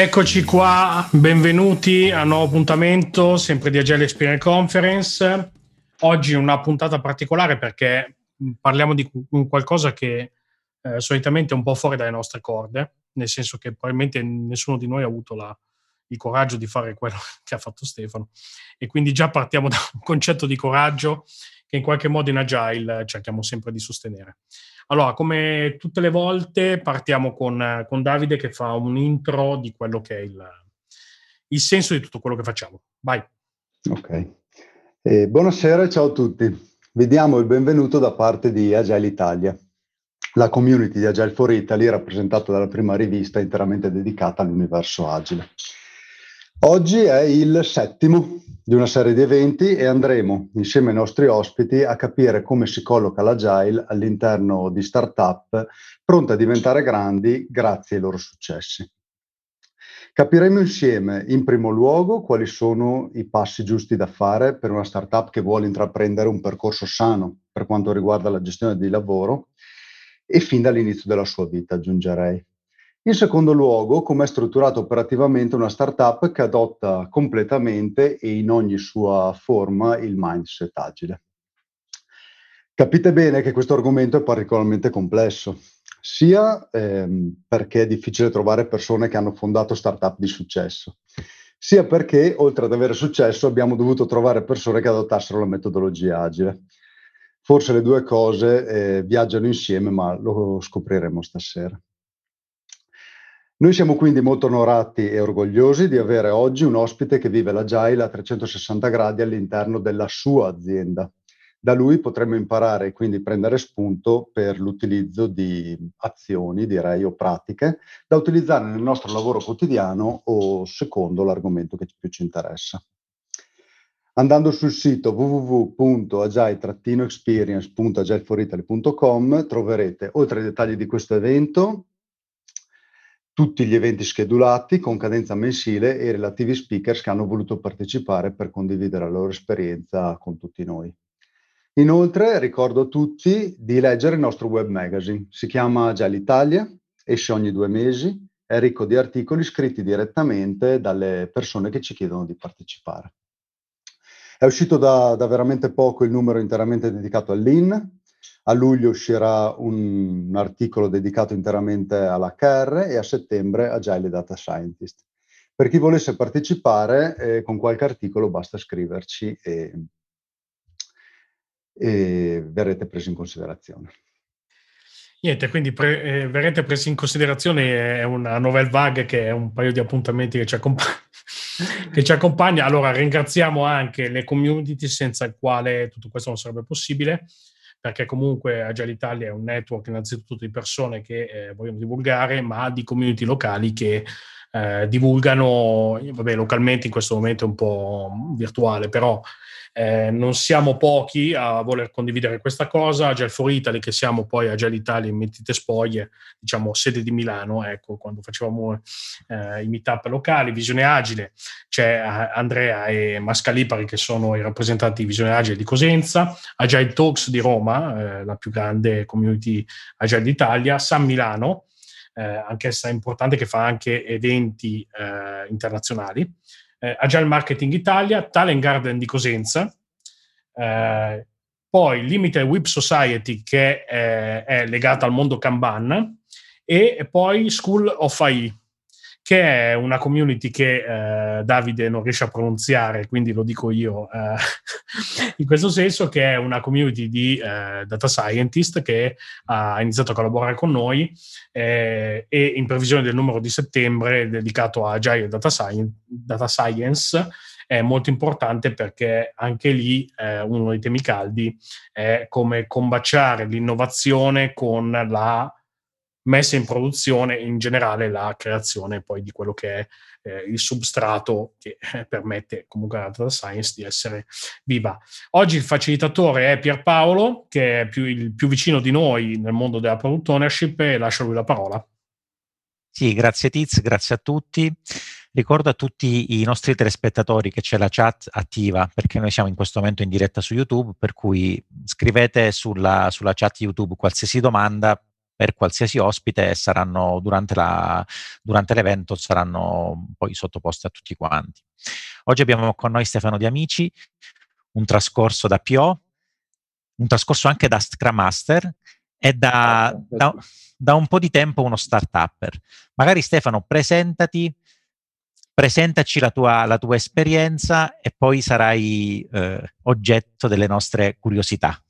Eccoci qua, benvenuti a un nuovo appuntamento, sempre di Agile Experience Conference. Oggi una puntata particolare perché parliamo di qualcosa che eh, solitamente è un po' fuori dalle nostre corde, nel senso che probabilmente nessuno di noi ha avuto la, il coraggio di fare quello che ha fatto Stefano. E quindi già partiamo da un concetto di coraggio che in qualche modo in Agile cerchiamo sempre di sostenere. Allora, come tutte le volte, partiamo con, con Davide che fa un intro di quello che è il, il senso di tutto quello che facciamo. Vai. Ok. Eh, buonasera e ciao a tutti. Vediamo il benvenuto da parte di Agile Italia, la community di Agile for Italy rappresentata dalla prima rivista interamente dedicata all'universo agile. Oggi è il settimo di una serie di eventi e andremo insieme ai nostri ospiti a capire come si colloca l'agile all'interno di startup pronte a diventare grandi grazie ai loro successi. Capiremo insieme in primo luogo quali sono i passi giusti da fare per una startup che vuole intraprendere un percorso sano per quanto riguarda la gestione di lavoro e fin dall'inizio della sua vita, aggiungerei. In secondo luogo, come è strutturata operativamente una startup che adotta completamente e in ogni sua forma il mindset agile. Capite bene che questo argomento è particolarmente complesso, sia ehm, perché è difficile trovare persone che hanno fondato startup di successo, sia perché oltre ad avere successo abbiamo dovuto trovare persone che adottassero la metodologia agile. Forse le due cose eh, viaggiano insieme, ma lo scopriremo stasera. Noi siamo quindi molto onorati e orgogliosi di avere oggi un ospite che vive l'Agile a 360 gradi all'interno della sua azienda. Da lui potremmo imparare e quindi prendere spunto per l'utilizzo di azioni, direi, o pratiche da utilizzare nel nostro lavoro quotidiano o secondo l'argomento che più ci interessa. Andando sul sito www.agile-experience.agileforitaly.com troverete, oltre ai dettagli di questo evento, tutti gli eventi schedulati con cadenza mensile e i relativi speakers che hanno voluto partecipare per condividere la loro esperienza con tutti noi. Inoltre ricordo a tutti di leggere il nostro web magazine, si chiama Agile Italia, esce ogni due mesi, è ricco di articoli scritti direttamente dalle persone che ci chiedono di partecipare. È uscito da, da veramente poco il numero interamente dedicato all'IN, a luglio uscirà un, articolo dedicato interamente all'HR e a settembre Agile Data Scientist. Per chi volesse partecipare, eh, con qualche articolo basta scriverci e, e verrete presi in considerazione. Niente, quindi pre, eh, verrete presi in considerazione è una novel vague che è un paio di appuntamenti che ci, accomp- che ci accompagna. Allora ringraziamo anche le community senza il quale tutto questo non sarebbe possibile perché comunque Agile Italia è un network innanzitutto di persone che eh, vogliono divulgare, ma di community locali che eh, divulgano, vabbè, localmente in questo momento è un po' virtuale, però eh, non siamo pochi a voler condividere questa cosa. Agile for Italy, che siamo poi Agile Italia in Mettite Spoglie, diciamo sede di Milano, ecco, quando facevamo eh, i meetup locali. Visione Agile, c'è eh, Andrea e Mascalipari che sono i rappresentanti di Visione Agile di Cosenza, Agile Talks di Roma, eh, la più grande community Agile d'Italia, San Milano, eh, anch'essa importante che fa anche eventi eh, internazionali eh, Agile Marketing Italia, Talent Garden di Cosenza, eh, poi Limited Web Society che è, è legata al mondo Kanban. E poi School of AI che è una community che eh, Davide non riesce a pronunziare, quindi lo dico io eh, in questo senso, che è una community di eh, data scientist che ha iniziato a collaborare con noi eh, e in previsione del numero di settembre dedicato a Agile Data Science, data science è molto importante perché anche lì eh, uno dei temi caldi è come combaciare l'innovazione con la messa in produzione e in generale la creazione poi di quello che è eh, il substrato che eh, permette comunque alla data science di essere viva. Oggi il facilitatore è Pierpaolo, che è più, il più vicino di noi nel mondo della product ownership e lascio lui la parola. Sì, grazie Tiz, grazie a tutti. Ricordo a tutti i nostri telespettatori che c'è la chat attiva perché noi siamo in questo momento in diretta su YouTube, per cui scrivete sulla, sulla chat YouTube qualsiasi domanda per qualsiasi ospite saranno durante, la, durante l'evento saranno poi sottoposti a tutti quanti. Oggi abbiamo con noi Stefano Di Amici, un trascorso da PO, un trascorso anche da Scrum Master e da, da, da un po' di tempo uno start-upper. Magari Stefano, presentati, presentaci la tua, la tua esperienza e poi sarai eh, oggetto delle nostre curiosità.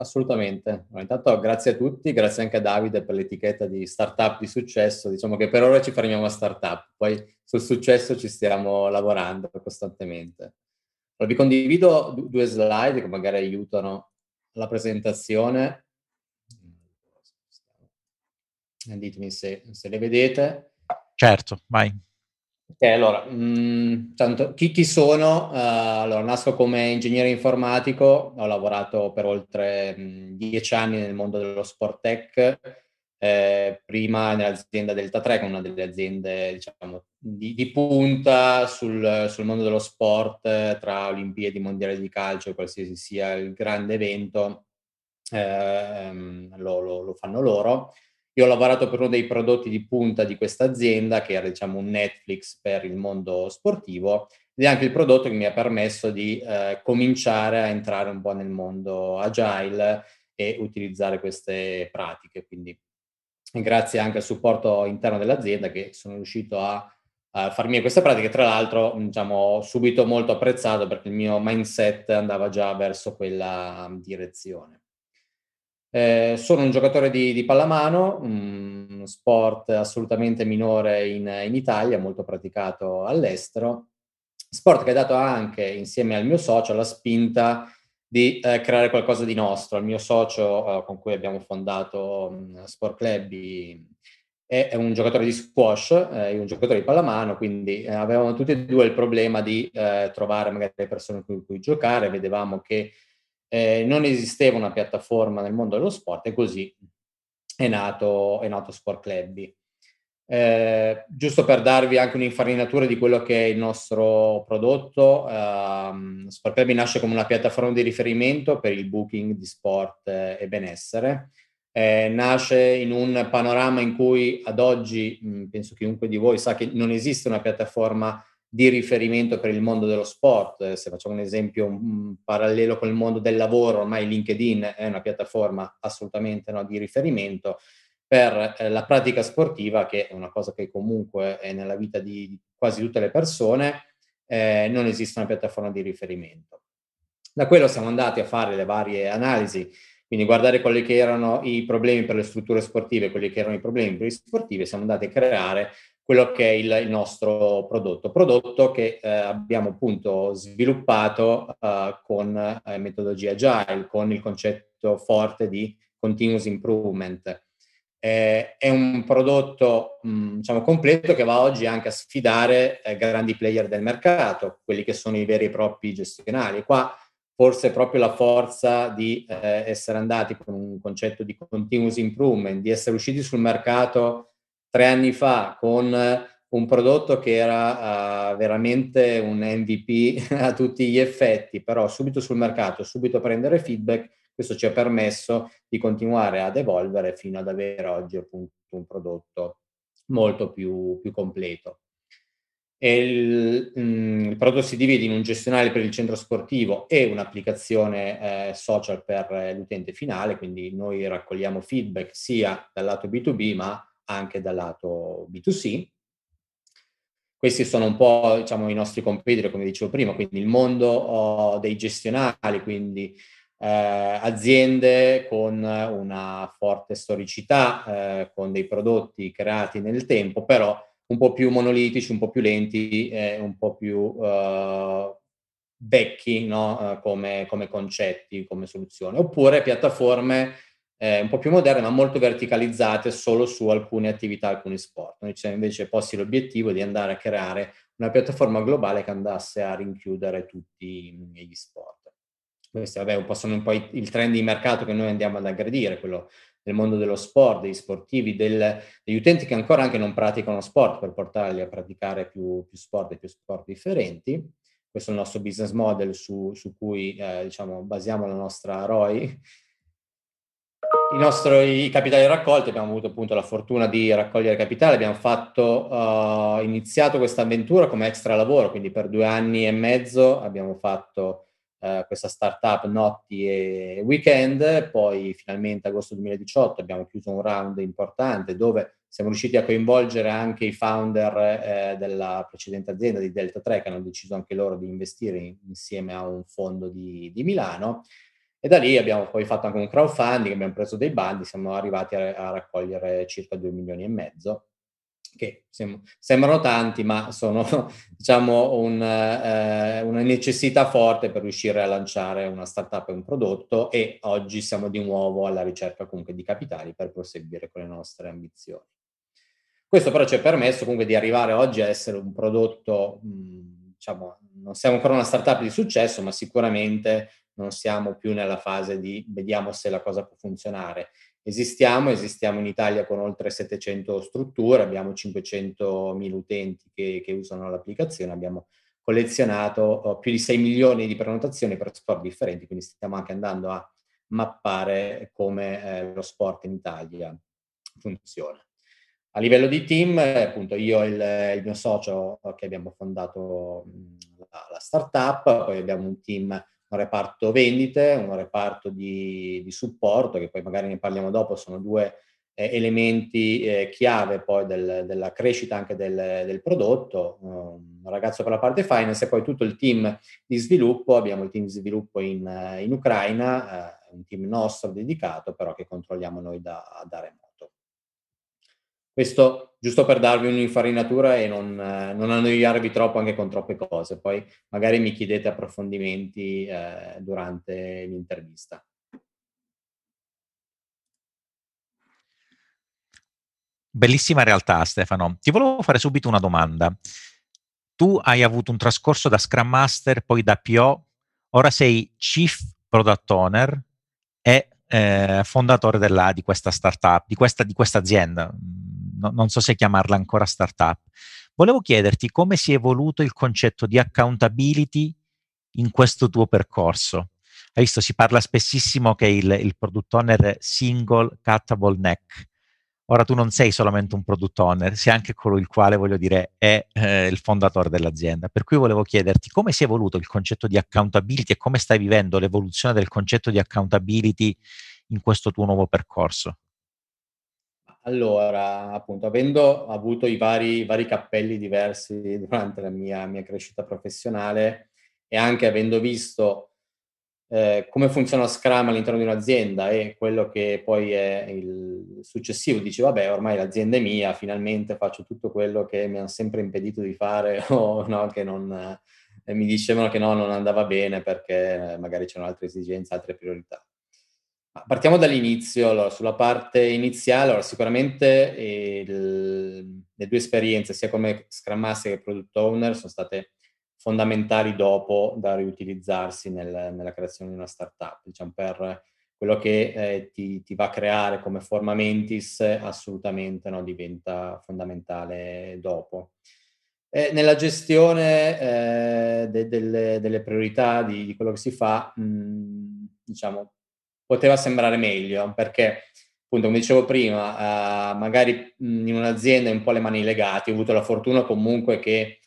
Assolutamente. intanto grazie a tutti, grazie anche a Davide per l'etichetta di startup di successo. Diciamo che per ora ci fermiamo a startup, poi sul successo ci stiamo lavorando costantemente. Allora, vi condivido due slide che magari aiutano la presentazione. Ditemi se, se le vedete. Certo, vai. Ok, allora, mh, mm, tanto, chi, chi sono? Uh, allora, nasco come ingegnere informatico, ho lavorato per oltre mh, mm, dieci anni nel mondo dello sport tech, eh, prima nell'azienda Delta 3, che è una delle aziende diciamo, di, di punta sul, sul, mondo dello sport, eh, tra Olimpiadi, Mondiali di calcio, qualsiasi sia il grande evento, eh, lo, lo, lo fanno loro. Io ho lavorato per uno dei prodotti di punta di questa azienda, che era diciamo un Netflix per il mondo sportivo, ed è anche il prodotto che mi ha permesso di eh, cominciare a entrare un po' nel mondo agile e utilizzare queste pratiche. Quindi grazie anche al supporto interno dell'azienda che sono riuscito a, a farmi queste pratiche, tra l'altro diciamo subito molto apprezzato perché il mio mindset andava già verso quella direzione. Eh, sono un giocatore di, di pallamano, uno sport assolutamente minore in, in, Italia, molto praticato all'estero. Sport che ha dato anche, insieme al mio socio, la spinta di eh, creare qualcosa di nostro. Il mio socio eh, con cui abbiamo fondato um, Sport Club è, è, un giocatore di squash e un giocatore di pallamano, quindi eh, avevamo tutti e due il problema di eh, trovare magari le persone con cui giocare. Vedevamo che eh, non esisteva una piattaforma nel mondo dello sport e così è nato, è nato Sport Club. Eh, giusto per darvi anche un'infarinatura di quello che è il nostro prodotto, ehm, Sport Club nasce come una piattaforma di riferimento per il booking di sport eh, e benessere. Eh, nasce in un panorama in cui ad oggi, mh, penso chiunque di voi sa che non esiste una piattaforma di riferimento per il mondo dello sport. Se facciamo un esempio un parallelo con il mondo del lavoro, ormai LinkedIn è una piattaforma assolutamente no, di riferimento per eh, la pratica sportiva, che è una cosa che comunque è nella vita di quasi tutte le persone, eh, non esiste una piattaforma di riferimento. Da quello siamo andati a fare le varie analisi, quindi guardare quelli che erano i problemi per le strutture sportive, quelli che erano i problemi per gli sportivi, siamo andati a creare quello che è il, il nostro prodotto, prodotto che eh, abbiamo appunto sviluppato eh, con eh, metodologia agile, con il concetto forte di continuous improvement. Eh, è un prodotto mh, diciamo completo che va oggi anche a sfidare eh, grandi player del mercato, quelli che sono i veri e propri gestionali. Qua forse proprio la forza di eh, essere andati con un concetto di continuous improvement, di essere usciti sul mercato tre anni fa con un prodotto che era uh, veramente un MVP a tutti gli effetti, però subito sul mercato, subito prendere feedback, questo ci ha permesso di continuare ad evolvere fino ad avere oggi appunto un prodotto molto più, più completo. Il, mm, il, prodotto si divide in un gestionale per il centro sportivo e un'applicazione eh, social per l'utente finale, quindi noi raccogliamo feedback sia dal lato B2B ma anche dal lato B2C. Questi sono un po' diciamo, i nostri competitor, come dicevo prima, quindi il mondo oh, dei gestionali, quindi eh, aziende con una forte storicità, eh, con dei prodotti creati nel tempo, però un po' più monolitici, un po' più lenti, eh, un po' più vecchi no? come, come concetti, come soluzioni, oppure piattaforme eh, un po' più moderne, ma molto verticalizzate solo su alcune attività, alcuni sport. Noi ci siamo invece posti l'obiettivo di andare a creare una piattaforma globale che andasse a rinchiudere tutti gli sport. Questi vabbè, un po' sono un po' il trend di mercato che noi andiamo ad aggredire, quello del mondo dello sport, degli sportivi, del, degli utenti che ancora anche non praticano sport per portarli a praticare più, più sport e più sport differenti. Questo è il nostro business model su, su cui eh, diciamo, basiamo la nostra ROI i nostri capitali raccolti, abbiamo avuto appunto la fortuna di raccogliere capitale, abbiamo fatto, uh, iniziato questa avventura come extra lavoro, quindi per due anni e mezzo abbiamo fatto uh, questa startup notti e weekend, poi finalmente agosto 2018 abbiamo chiuso un round importante dove siamo riusciti a coinvolgere anche i founder eh, della precedente azienda di Delta 3 che hanno deciso anche loro di investire in, insieme a un fondo di, di Milano e da lì abbiamo poi fatto anche un crowdfunding, abbiamo preso dei bandi, siamo arrivati a, a raccogliere circa 2 milioni e mezzo, che sem- sembrano tanti, ma sono diciamo un, eh, una necessità forte per riuscire a lanciare una startup e un prodotto e oggi siamo di nuovo alla ricerca comunque di capitali per proseguire con le nostre ambizioni. Questo però ci ha permesso comunque di arrivare oggi a essere un prodotto, mh, diciamo, non siamo ancora una startup di successo, ma sicuramente non siamo più nella fase di vediamo se la cosa può funzionare. Esistiamo, esistiamo in Italia con oltre 700 strutture, abbiamo 500.000 utenti che, che usano l'applicazione, abbiamo collezionato oh, più di 6 milioni di prenotazioni per sport differenti, quindi stiamo anche andando a mappare come eh, lo sport in Italia funziona. A livello di team, appunto, io e il, il, mio socio che abbiamo fondato la, la startup, poi abbiamo un team un reparto vendite, un reparto di, di, supporto, che poi magari ne parliamo dopo, sono due eh, elementi eh, chiave poi del, della crescita anche del, del prodotto, un ragazzo per la parte finance e poi tutto il team di sviluppo, abbiamo il team di sviluppo in, in Ucraina, eh, un team nostro dedicato però che controlliamo noi da, da remoto. Questo giusto per darvi un'infarinatura e non, eh, non annoiarvi troppo anche con troppe cose. Poi magari mi chiedete approfondimenti eh, durante l'intervista. Bellissima realtà, Stefano. Ti volevo fare subito una domanda. Tu hai avuto un trascorso da Scrum Master, poi da PO, ora sei Chief Product Owner e eh, fondatore della, di questa startup, di questa, di questa azienda no, non so se chiamarla ancora startup. Volevo chiederti come si è evoluto il concetto di accountability in questo tuo percorso. Hai visto, si parla spessissimo che il, il product owner single cuttable neck. Ora tu non sei solamente un product owner, sei anche colui il quale, voglio dire, è eh, il fondatore dell'azienda. Per cui volevo chiederti come si è evoluto il concetto di accountability e come stai vivendo l'evoluzione del concetto di accountability in questo tuo nuovo percorso. Allora, appunto, avendo avuto i vari, vari cappelli diversi durante la mia, mia, crescita professionale e anche avendo visto eh, come funziona Scrum all'interno di un'azienda e quello che poi è il successivo, dici vabbè ormai l'azienda è mia, finalmente faccio tutto quello che mi hanno sempre impedito di fare o no, che non, eh, mi dicevano che no, non andava bene perché magari c'erano altre esigenze, altre priorità. Partiamo dall'inizio, allora, sulla parte iniziale, allora, sicuramente il, le due esperienze, sia come Scrum Master che Product Owner, sono state fondamentali dopo da riutilizzarsi nel, nella creazione di una startup, diciamo, per quello che eh, ti, ti, va a creare come forma mentis assolutamente no, diventa fondamentale dopo. Eh, nella gestione eh, de, delle, delle, priorità di, di, quello che si fa, mh, diciamo, poteva sembrare meglio perché appunto come dicevo prima uh, magari in un'azienda un po' le mani legate ho avuto la fortuna comunque che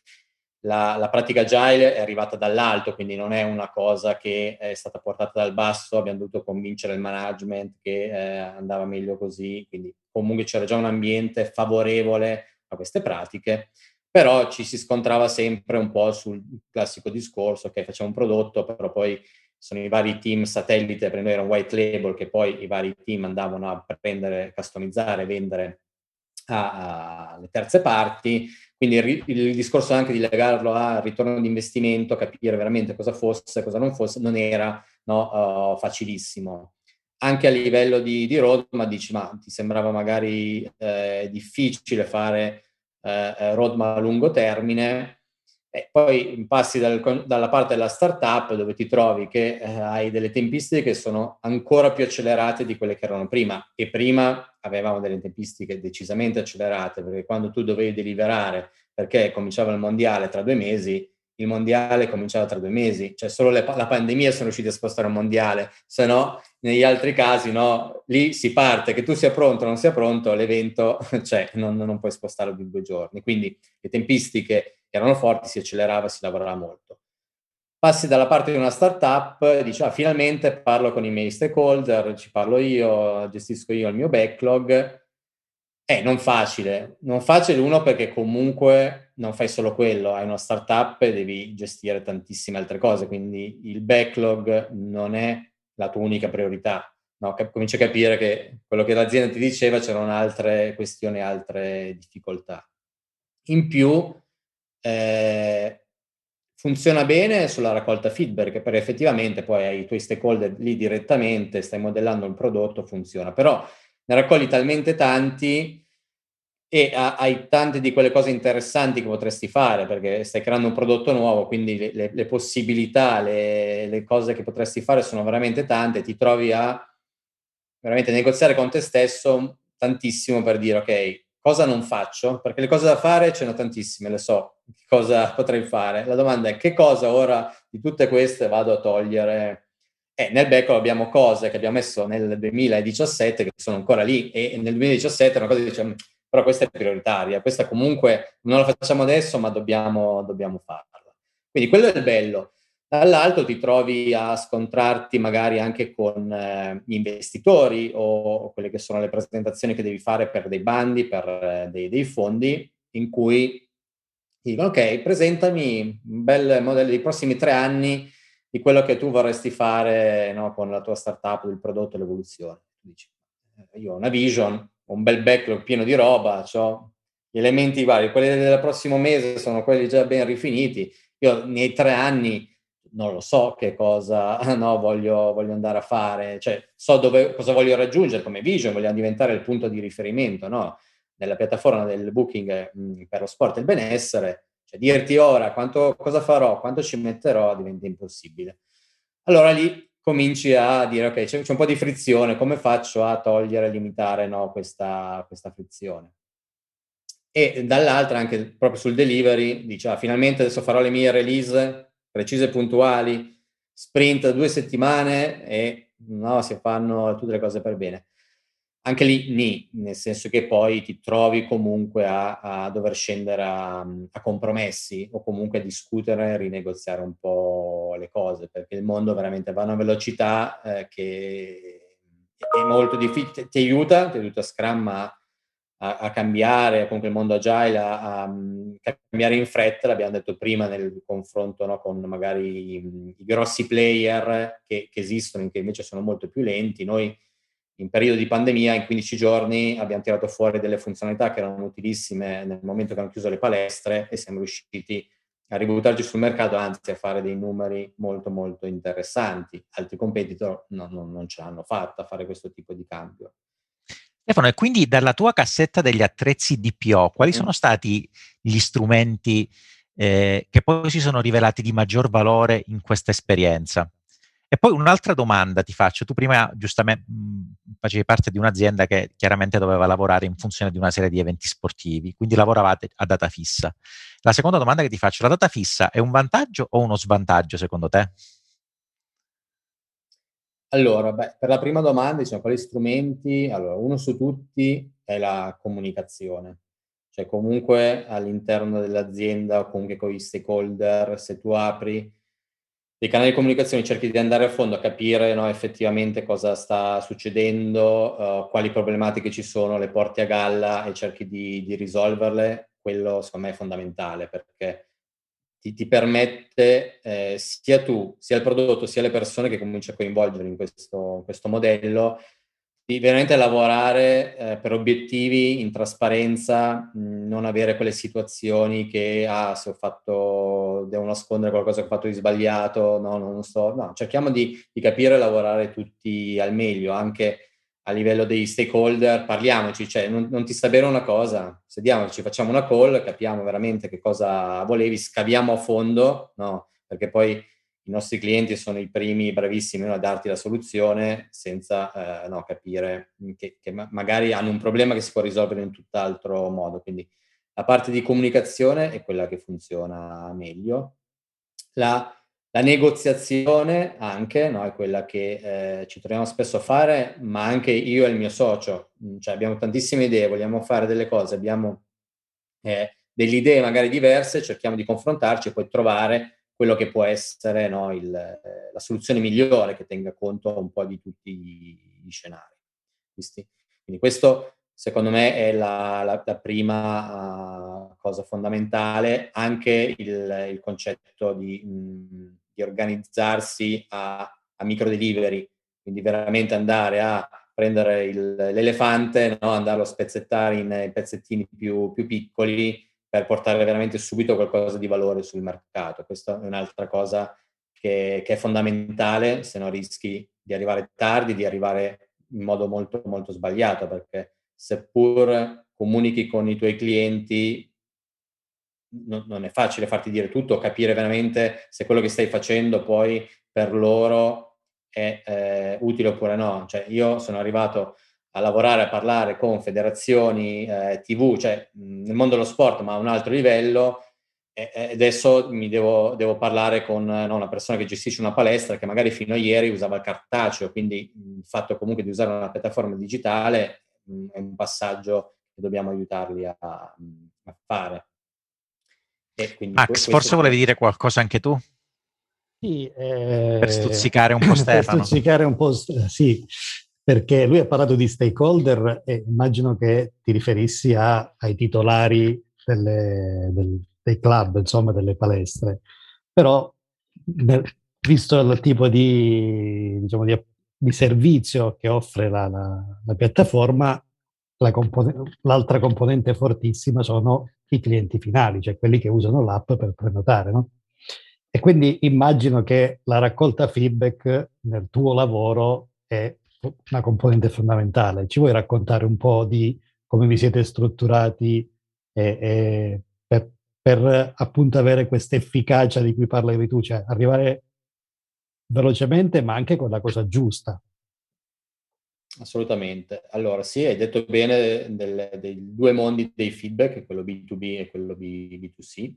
la, la, pratica agile è arrivata dall'alto quindi non è una cosa che è stata portata dal basso abbiamo dovuto convincere il management che eh, andava meglio così quindi comunque c'era già un ambiente favorevole a queste pratiche però ci si scontrava sempre un po' sul classico discorso che facciamo un prodotto però poi sono i vari team satellite, per noi era un white label che poi i vari team andavano a prendere, customizzare, vendere alle terze parti, quindi il, il, discorso anche di legarlo al ritorno di investimento, capire veramente cosa fosse, cosa non fosse, non era no, uh, facilissimo. Anche a livello di, di roadmap dici, ma ti sembrava magari eh, difficile fare eh, roadmap a lungo termine, e poi passi dal, dalla parte della startup dove ti trovi che eh, hai delle tempistiche che sono ancora più accelerate di quelle che erano prima. E prima avevamo delle tempistiche decisamente accelerate, perché quando tu dovevi deliberare perché cominciava il mondiale tra due mesi, il mondiale cominciava tra due mesi, cioè solo le, la pandemia sono riusciti a spostare un mondiale, se no negli altri casi no, lì si parte, che tu sia pronto o non sia pronto, l'evento cioè, non, non puoi spostarlo di due giorni, quindi le tempistiche erano forti, si accelerava, si lavorava molto. Passi dalla parte di una startup, dici ah, finalmente parlo con i miei stakeholder, ci parlo io, gestisco io il mio backlog, è non facile, non facile uno perché comunque non fai solo quello, hai una startup e devi gestire tantissime altre cose, quindi il backlog non è la tua unica priorità. No, cominci a capire che quello che l'azienda ti diceva c'erano altre questioni, altre difficoltà. In più, eh, funziona bene sulla raccolta feedback, perché effettivamente poi hai i tuoi stakeholder lì direttamente, stai modellando il prodotto, funziona. Però ne raccogli talmente tanti e hai tante di quelle cose interessanti che potresti fare perché stai creando un prodotto nuovo, quindi le, le, le possibilità, le, le, cose che potresti fare sono veramente tante, ti trovi a veramente negoziare con te stesso tantissimo per dire ok, cosa non faccio? Perché le cose da fare ce ne ho tantissime, le so, cosa potrei fare. La domanda è che cosa ora di tutte queste vado a togliere eh, nel backlog abbiamo cose che abbiamo messo nel 2017 che sono ancora lì e nel 2017 è una cosa che diciamo, però questa è prioritaria, questa comunque non la facciamo adesso ma dobbiamo, dobbiamo farla. Quindi quello è il bello. Dall'altro ti trovi a scontrarti magari anche con eh, gli investitori o, quelle che sono le presentazioni che devi fare per dei bandi, per eh, dei, dei fondi, in cui ti dicono ok, presentami un bel modello dei prossimi tre anni di quello che tu vorresti fare no, con la tua startup, il prodotto, l'evoluzione. Dici, eh, io ho una vision, ho un bel backlog pieno di roba, ho gli elementi vari, quelli del prossimo mese sono quelli già ben rifiniti. Io nei tre anni non lo so che cosa no, voglio, voglio, andare a fare, cioè so dove, cosa voglio raggiungere come vision, vogliamo diventare il punto di riferimento no? nella piattaforma del booking mh, mm, per lo sport e il benessere cioè, dirti ora quanto, cosa farò, quanto ci metterò diventa impossibile. Allora lì cominci a dire, ok, c'è, c'è un po' di frizione, come faccio a togliere, limitare no, questa, questa frizione? E dall'altra anche proprio sul delivery, dice, ah, finalmente adesso farò le mie release precise e puntuali, sprint due settimane e no, si fanno tutte le cose per bene. Anche lì ni, nel senso che poi ti trovi comunque a, a dover scendere a, a, compromessi o comunque a discutere rinegoziare un po' le cose, perché il mondo veramente va a una velocità eh, che è molto difficile, ti aiuta, ti aiuta Scrum a, a, cambiare, comunque il mondo agile, a, cambiare in fretta, l'abbiamo detto prima nel confronto no, con magari i, i grossi player che, che esistono, che invece sono molto più lenti. Noi in periodo di pandemia, in 15 giorni, abbiamo tirato fuori delle funzionalità che erano utilissime nel momento che hanno chiuso le palestre e siamo riusciti a ributtarci sul mercato, anzi a fare dei numeri molto molto interessanti. Altri competitor no, no, non ce l'hanno fatta a fare questo tipo di cambio. Stefano, e quindi dalla tua cassetta degli attrezzi DPO, quali mm. sono stati gli strumenti eh, che poi si sono rivelati di maggior valore in questa esperienza? E poi un'altra domanda ti faccio. Tu prima giustamente mh, facevi parte di un'azienda che chiaramente doveva lavorare in funzione di una serie di eventi sportivi, quindi lavoravate a data fissa. La seconda domanda che ti faccio, la data fissa è un vantaggio o uno svantaggio secondo te? Allora, beh, per la prima domanda, diciamo, quali strumenti? Allora, uno su tutti è la comunicazione. Cioè, comunque all'interno dell'azienda o comunque con i stakeholder, se tu apri dei canali di comunicazione cerchi di andare a fondo a capire no, effettivamente cosa sta succedendo, uh, quali problematiche ci sono, le porti a galla e cerchi di, di risolverle, quello secondo me è fondamentale perché ti, ti permette eh, sia tu, sia il prodotto, sia le persone che cominci a coinvolgere in questo, questo modello di veramente lavorare eh, per obiettivi in trasparenza, mh, non avere quelle situazioni che, ah, se ho fatto, devo nascondere qualcosa che ho fatto di sbagliato, no, non sto, no, cerchiamo di, di capire e lavorare tutti al meglio, anche a livello dei stakeholder, parliamoci, cioè non, non ti sta bene una cosa, sediamoci, facciamo una call, capiamo veramente che cosa volevi, scaviamo a fondo, no, perché poi i nostri clienti sono i primi bravissimi no, a darti la soluzione senza eh, no, capire che, che ma- magari hanno un problema che si può risolvere in tutt'altro modo. Quindi la parte di comunicazione è quella che funziona meglio. La, la negoziazione anche no, è quella che eh, ci troviamo spesso a fare, ma anche io e il mio socio, mm, cioè abbiamo tantissime idee, vogliamo fare delle cose, abbiamo eh, delle idee magari diverse, cerchiamo di confrontarci e poi trovare quello che può essere no, il, la soluzione migliore che tenga conto un po' di tutti gli scenari. Quindi questo secondo me è la, la, la prima uh, cosa fondamentale, anche il, il concetto di, mh, di, organizzarsi a, a micro delivery, quindi veramente andare a prendere il, l'elefante, no? andarlo a spezzettare in, in pezzettini più, più piccoli per portare veramente subito qualcosa di valore sul mercato. Questa è un'altra cosa che, che, è fondamentale, se no rischi di arrivare tardi, di arrivare in modo molto, molto sbagliato, perché seppur comunichi con i tuoi clienti, no, non è facile farti dire tutto, capire veramente se quello che stai facendo poi per loro è eh, utile oppure no. Cioè, io sono arrivato a lavorare, a parlare con federazioni eh, TV, cioè nel mondo dello sport, ma a un altro livello, e, e adesso mi devo, devo parlare con no, una persona che gestisce una palestra che magari fino a ieri usava il cartaceo, quindi il fatto comunque di usare una piattaforma digitale mh, è un passaggio che dobbiamo aiutarli a, a fare. Max, forse volevi dire qualcosa anche tu? Sì, eh, per stuzzicare un po' Stefano. Per stuzzicare un po', sì perché lui ha parlato di stakeholder e immagino che ti riferissi a, ai titolari delle, del, dei club, insomma, delle palestre. Però, visto il tipo di, diciamo, di, di servizio che offre la, la, la piattaforma, la compon- l'altra componente fortissima sono i clienti finali, cioè quelli che usano l'app per prenotare, no? E quindi immagino che la raccolta feedback nel tuo lavoro è una componente fondamentale. Ci vuoi raccontare un po' di come vi siete strutturati e, e per, per, appunto avere questa efficacia di cui parlavi tu, cioè arrivare velocemente ma anche con la cosa giusta? Assolutamente. Allora, sì, hai detto bene del, dei due mondi dei feedback, quello B2B e quello B, 2 c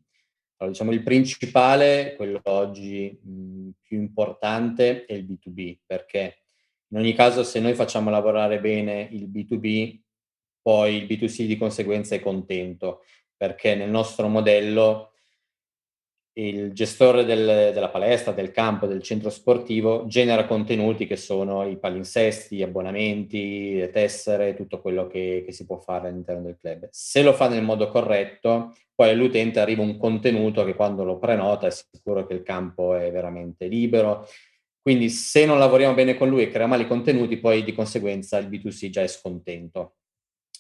Allora, diciamo il principale, quello oggi mh, più importante, è il B2B, perché in ogni caso, se noi facciamo lavorare bene il B2B, poi il B2C di conseguenza è contento, perché nel nostro modello il gestore del, della palestra, del campo, del centro sportivo genera contenuti che sono i palinsesti, gli abbonamenti, le tessere, tutto quello che, che, si può fare all'interno del club. Se lo fa nel modo corretto, poi all'utente arriva un contenuto che quando lo prenota è sicuro che il campo è veramente libero, quindi se non lavoriamo bene con lui e creiamo male i contenuti, poi di conseguenza il B2C già è scontento.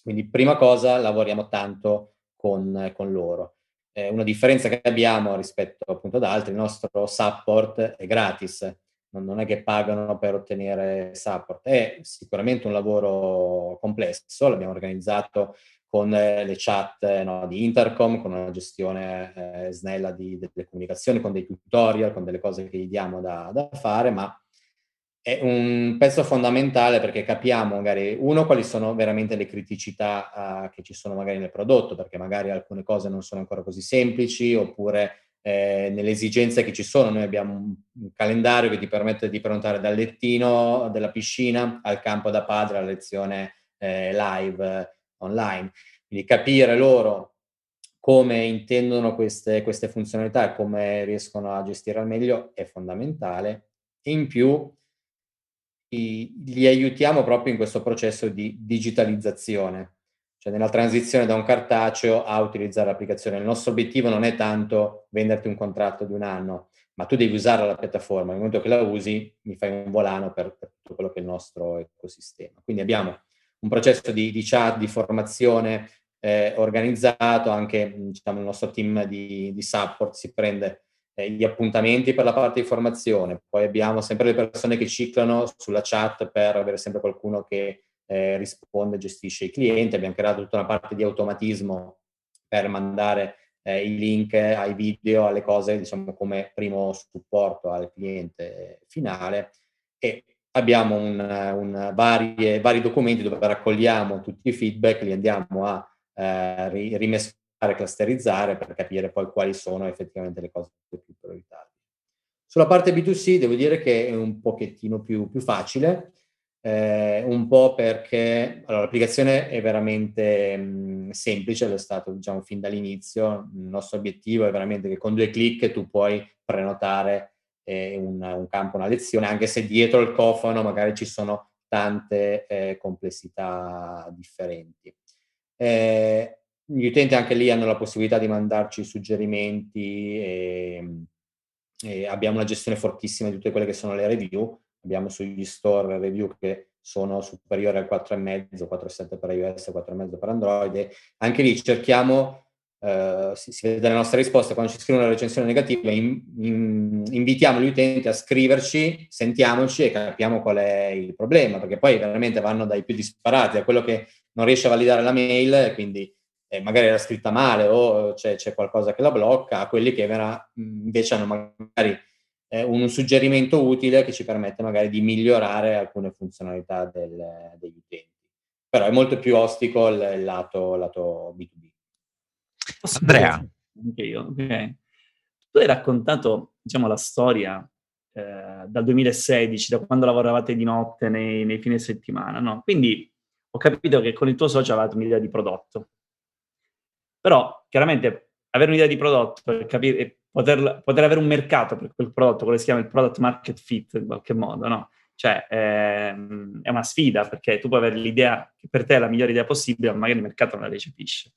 Quindi prima cosa, lavoriamo tanto con, con loro. Eh, una differenza che abbiamo rispetto appunto ad altri, il nostro support è gratis, non, non è che pagano per ottenere support, è sicuramente un lavoro complesso, l'abbiamo organizzato con eh, le chat eh, no, di Intercom, con una gestione eh, snella di, delle comunicazioni, con dei tutorial, con delle cose che gli diamo da, da, fare, ma è un pezzo fondamentale perché capiamo magari, uno, quali sono veramente le criticità uh, che ci sono magari nel prodotto, perché magari alcune cose non sono ancora così semplici, oppure eh, nelle esigenze che ci sono. Noi abbiamo un, calendario che ti permette di prenotare dal lettino della piscina al campo da padre, alla lezione eh, live online. Quindi capire loro come intendono queste, queste funzionalità e come riescono a gestire al meglio è fondamentale. In più li aiutiamo proprio in questo processo di digitalizzazione, cioè nella transizione da un cartaceo a utilizzare l'applicazione. Il nostro obiettivo non è tanto venderti un contratto di un anno, ma tu devi usare la piattaforma. Nel momento che la usi, mi fai un volano per, per tutto quello che è il nostro ecosistema. Quindi abbiamo un processo di, di chat, di formazione eh, organizzato, anche diciamo, il nostro team di, di support si prende gli appuntamenti per la parte di formazione, poi abbiamo sempre le persone che ciclano sulla chat per avere sempre qualcuno che eh, risponde, gestisce i clienti, abbiamo creato tutta una parte di automatismo per mandare eh, i link ai video, alle cose, diciamo come primo supporto al cliente finale. E abbiamo un, un varie, vari documenti dove raccogliamo tutti i feedback, li andiamo a eh, rimescolare, clusterizzare per capire poi quali sono effettivamente le cose più prioritarie. Sulla parte B2C devo dire che è un pochettino più, più facile, eh, un po' perché allora, l'applicazione è veramente mh, semplice, lo è stato diciamo fin dall'inizio. Il nostro obiettivo è veramente che con due clic tu puoi prenotare eh, un, un, campo, una lezione, anche se dietro il cofano magari ci sono tante eh, complessità differenti. Eh, gli utenti anche lì hanno la possibilità di mandarci suggerimenti e, e abbiamo una gestione fortissima di tutte quelle che sono le review. Abbiamo sugli store review che sono superiori al 4,5, 4,7 per iOS, 4,5 per Android. Anche lì cerchiamo Uh, si, si, vede dalle nostre risposte quando ci scrivono una recensione negativa, in, in, invitiamo gli utenti a scriverci, sentiamoci e capiamo qual è il problema, perché poi veramente vanno dai più disparati, a quello che non riesce a validare la mail, quindi eh, magari era scritta male o c'è, c'è, qualcosa che la blocca, a quelli che vera, invece hanno magari eh, un suggerimento utile che ci permette magari di migliorare alcune funzionalità del, degli utenti. Però è molto più ostico il, il lato, lato B2B. Andrea. Anche io, ok. Tu hai raccontato, diciamo, la storia eh, dal 2016, da quando lavoravate di notte nei, nei fine settimana, no? Quindi ho capito che con il tuo socio avevate un'idea di prodotto. Però, chiaramente, avere un'idea di prodotto e capire, poter, poter, avere un mercato per quel prodotto, quello che si chiama il product market fit in qualche modo, no? Cioè, ehm, è una sfida perché tu puoi avere l'idea che per te è la migliore idea possibile, ma magari il mercato non la recepisce.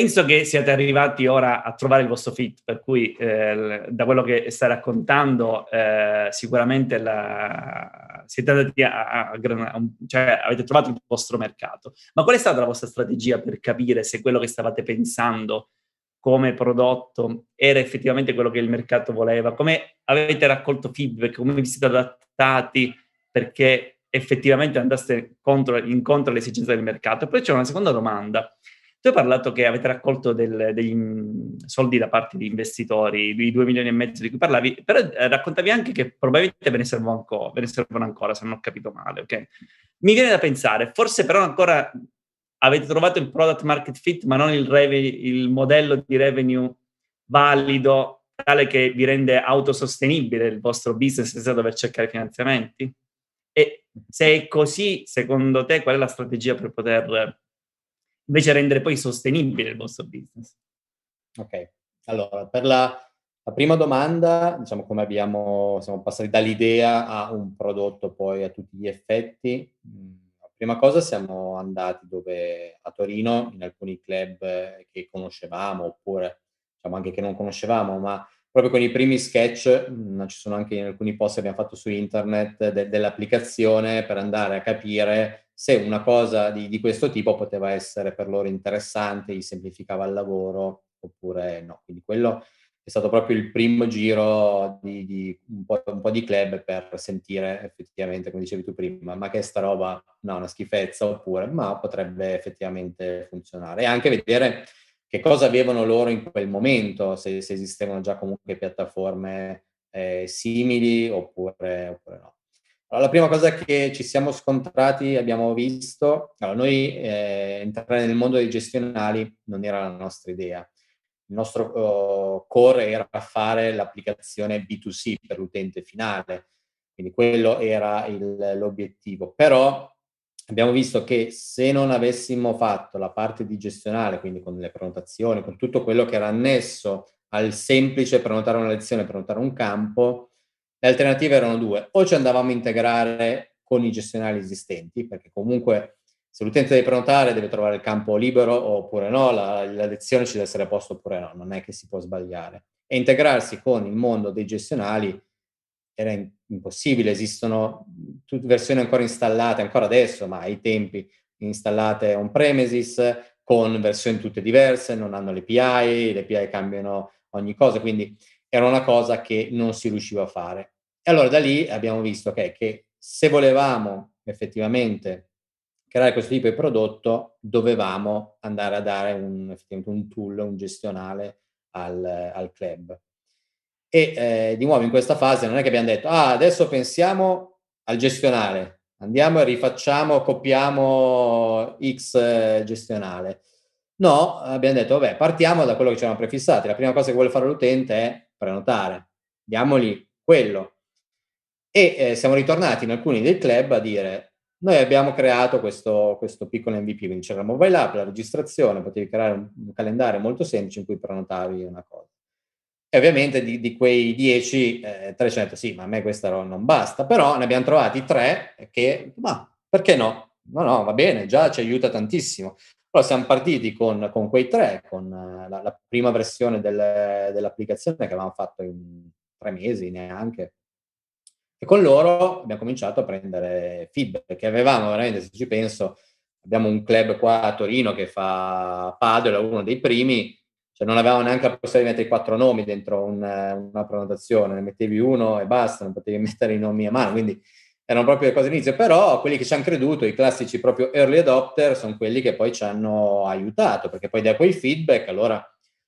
Penso che siate arrivati ora a trovare il vostro fit, per cui eh, da quello che stai raccontando eh, sicuramente la, siete andati a, a, a, cioè avete trovato il vostro mercato. Ma qual è stata la vostra strategia per capire se quello che stavate pensando come prodotto era effettivamente quello che il mercato voleva? Come avete raccolto feedback? Come vi siete adattati perché effettivamente andaste contro, incontro alle esigenze del mercato? E poi c'è una seconda domanda tu hai parlato che avete raccolto del, degli soldi da parte di investitori, i 2 milioni e mezzo di cui parlavi, però eh, raccontavi anche che probabilmente ve ne, servono ancora, ve ne servono ancora, se non ho capito male, ok? Mi viene da pensare, forse però ancora avete trovato il product market fit, ma non il, revenue, il modello di revenue valido, tale che vi rende autosostenibile il vostro business senza dover cercare finanziamenti? E se è così, secondo te, qual è la strategia per poter invece rendere poi sostenibile il vostro business. Ok, allora per la, la prima domanda, diciamo come abbiamo, siamo passati dall'idea a un prodotto poi a tutti gli effetti. Mm, la prima cosa siamo andati dove a Torino, in alcuni club che conoscevamo oppure diciamo anche che non conoscevamo, ma proprio con i primi sketch, mm, ci sono anche in alcuni post che abbiamo fatto su internet de- dell'applicazione per andare a capire se una cosa di, di, questo tipo poteva essere per loro interessante, gli semplificava il lavoro oppure no. Quindi quello è stato proprio il primo giro di, di un, po', un, po', di club per sentire effettivamente, come dicevi tu prima, ma che sta roba, no, una schifezza, oppure ma potrebbe effettivamente funzionare. E anche vedere che cosa avevano loro in quel momento, se, se esistevano già comunque piattaforme eh, simili oppure, oppure no. Allora, la prima cosa che ci siamo scontrati, abbiamo visto, allora, noi eh, entrare nel mondo dei gestionali non era la nostra idea. Il nostro uh, core era fare l'applicazione B2C per l'utente finale, quindi quello era il, l'obiettivo. Però abbiamo visto che se non avessimo fatto la parte di gestionale, quindi con le prenotazioni, con tutto quello che era annesso al semplice prenotare una lezione, prenotare un campo, le alternative erano due, o ci andavamo a integrare con i gestionali esistenti, perché comunque se l'utente deve prenotare deve trovare il campo libero oppure no, la, la lezione ci deve essere a posto oppure no, non è che si può sbagliare. E integrarsi con il mondo dei gestionali era impossibile, esistono versioni ancora installate, ancora adesso, ma ai tempi installate on premises, con versioni tutte diverse, non hanno le API, le API cambiano ogni cosa, quindi era una cosa che non si riusciva a fare. E allora da lì abbiamo visto okay, che se volevamo effettivamente creare questo tipo di prodotto, dovevamo andare a dare un, un tool, un gestionale al, al club. E eh, di nuovo in questa fase non è che abbiamo detto, ah, adesso pensiamo al gestionale, andiamo e rifacciamo, copiamo X eh, gestionale. No, abbiamo detto, vabbè, partiamo da quello che ci eravamo prefissati. La prima cosa che vuole fare l'utente è prenotare. diamogli quello. E eh, siamo ritornati in alcuni dei club a dire noi abbiamo creato questo, questo piccolo MVP, quindi c'era la mobile app, la registrazione, potevi creare un, un calendario molto semplice in cui prenotavi una cosa. E ovviamente di, di quei 10, eh, 3 ci hanno detto sì, ma a me questa non basta, però ne abbiamo trovati 3 che, ma perché no? No, no, va bene, già ci aiuta tantissimo. Allora siamo partiti con, con quei tre, con uh, la, la, prima versione del, dell'applicazione che avevamo fatto in tre mesi neanche. E con loro abbiamo cominciato a prendere feedback, che avevamo veramente, se ci penso, abbiamo un club qua a Torino che fa paddle, uno dei primi, cioè non avevamo neanche la possibilità di mettere quattro nomi dentro un, una prenotazione, ne mettevi uno e basta, non potevi mettere i nomi a mano, quindi erano proprio le cose all'inizio, però quelli che ci hanno creduto, i classici proprio early adopter, sono quelli che poi ci hanno aiutato, perché poi da quei feedback allora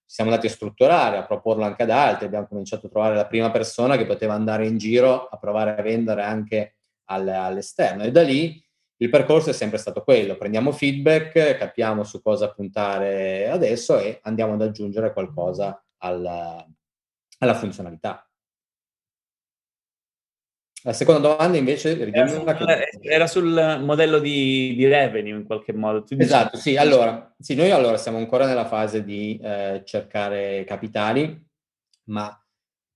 ci siamo andati a strutturare, a proporlo anche ad altri, abbiamo cominciato a trovare la prima persona che poteva andare in giro a provare a vendere anche all'esterno e da lì il percorso è sempre stato quello, prendiamo feedback, capiamo su cosa puntare adesso e andiamo ad aggiungere qualcosa alla, alla funzionalità. La seconda domanda invece era sul, che... era sul modello di, di, revenue in qualche modo. esatto, sì. Allora, sì, noi allora siamo ancora nella fase di eh, cercare capitali, ma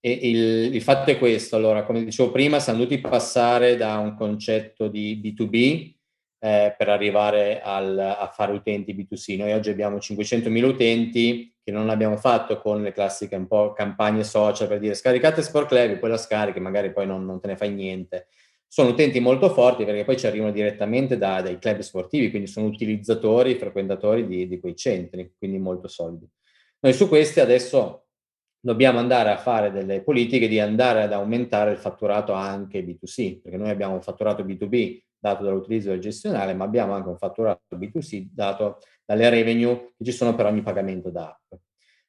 il, il, fatto è questo. Allora, come dicevo prima, siamo dovuti passare da un concetto di B2B eh, per arrivare al, a fare utenti B2C. Noi oggi abbiamo 500.000 utenti che non abbiamo fatto con le classiche un po' campagne social per dire scaricate Sport Club, poi la scarichi, magari poi non, non te ne fai niente. Sono utenti molto forti perché poi ci arrivano direttamente da, dai club sportivi, quindi sono utilizzatori, frequentatori di, di quei centri, quindi molto solidi. Noi su questi adesso dobbiamo andare a fare delle politiche di andare ad aumentare il fatturato anche B2C, perché noi abbiamo un fatturato B2B dato dall'utilizzo del gestionale, ma abbiamo anche un fatturato B2C dato dalle revenue che ci sono per ogni pagamento d'app.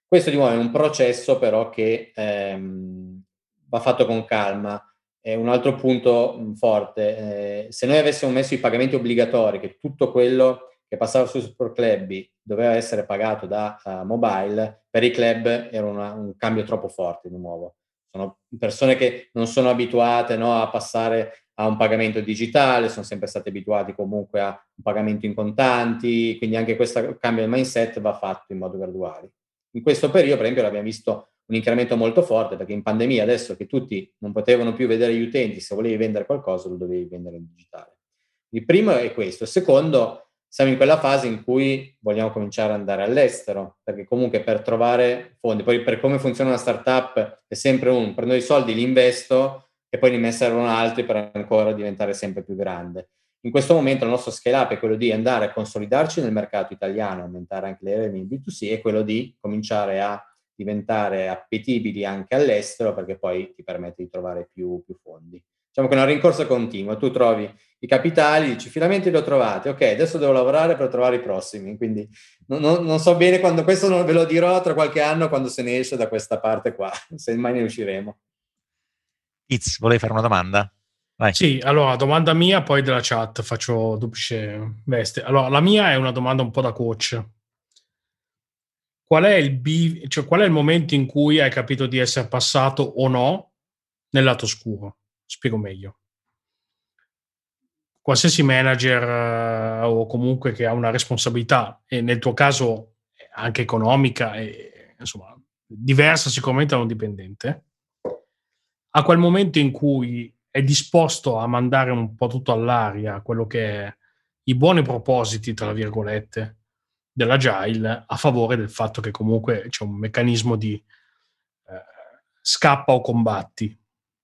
Questo di nuovo è un processo però che ehm, va fatto con calma. E un altro punto forte, eh, se noi avessimo messo i pagamenti obbligatori, che tutto quello che passava su Super Club doveva essere pagato da uh, mobile, per i club era una, un cambio troppo forte di nuovo. Sono persone che non sono abituate no, a passare a un pagamento digitale, sono sempre stati abituati comunque a un pagamento in contanti, quindi anche questo cambio di mindset va fatto in modo graduale. In questo periodo, per esempio, abbiamo visto un incremento molto forte perché in pandemia adesso che tutti non potevano più vedere gli utenti, se volevi vendere qualcosa lo dovevi vendere in digitale. Il primo è questo. Il secondo, siamo in quella fase in cui vogliamo cominciare ad andare all'estero, perché comunque per trovare fondi, poi per come funziona una startup è sempre un prendo i soldi, li investo e poi ne servono altri per ancora diventare sempre più grande. In questo momento il nostro scale up è quello di andare a consolidarci nel mercato italiano, aumentare anche le revenue in B2C e quello di cominciare a diventare appetibili anche all'estero perché poi ti permette di trovare più, più fondi. Diciamo che è una rincorsa continua, tu trovi i capitali, dici finalmente li ho trovati, ok, adesso devo lavorare per trovare i prossimi, quindi non, non, non so bene quando, questo non ve lo dirò tra qualche anno quando se ne esce da questa parte qua, se mai ne usciremo. Iz, volevi fare una domanda? Vai. Sì, allora, domanda mia, poi della chat, faccio duplice veste. Allora, la mia è una domanda un po' da coach. Qual è il, biv- cioè, qual è il momento in cui hai capito di essere passato o no nel lato scuro? Spiego meglio. Qualsiasi manager uh, o comunque che ha una responsabilità, e nel tuo caso anche economica, e, insomma, diversa sicuramente da un dipendente, a quel momento in cui è disposto a mandare un po' tutto all'aria quello che è i buoni propositi, tra virgolette, dell'agile a favore del fatto che comunque c'è un meccanismo di eh, scappa o combatti,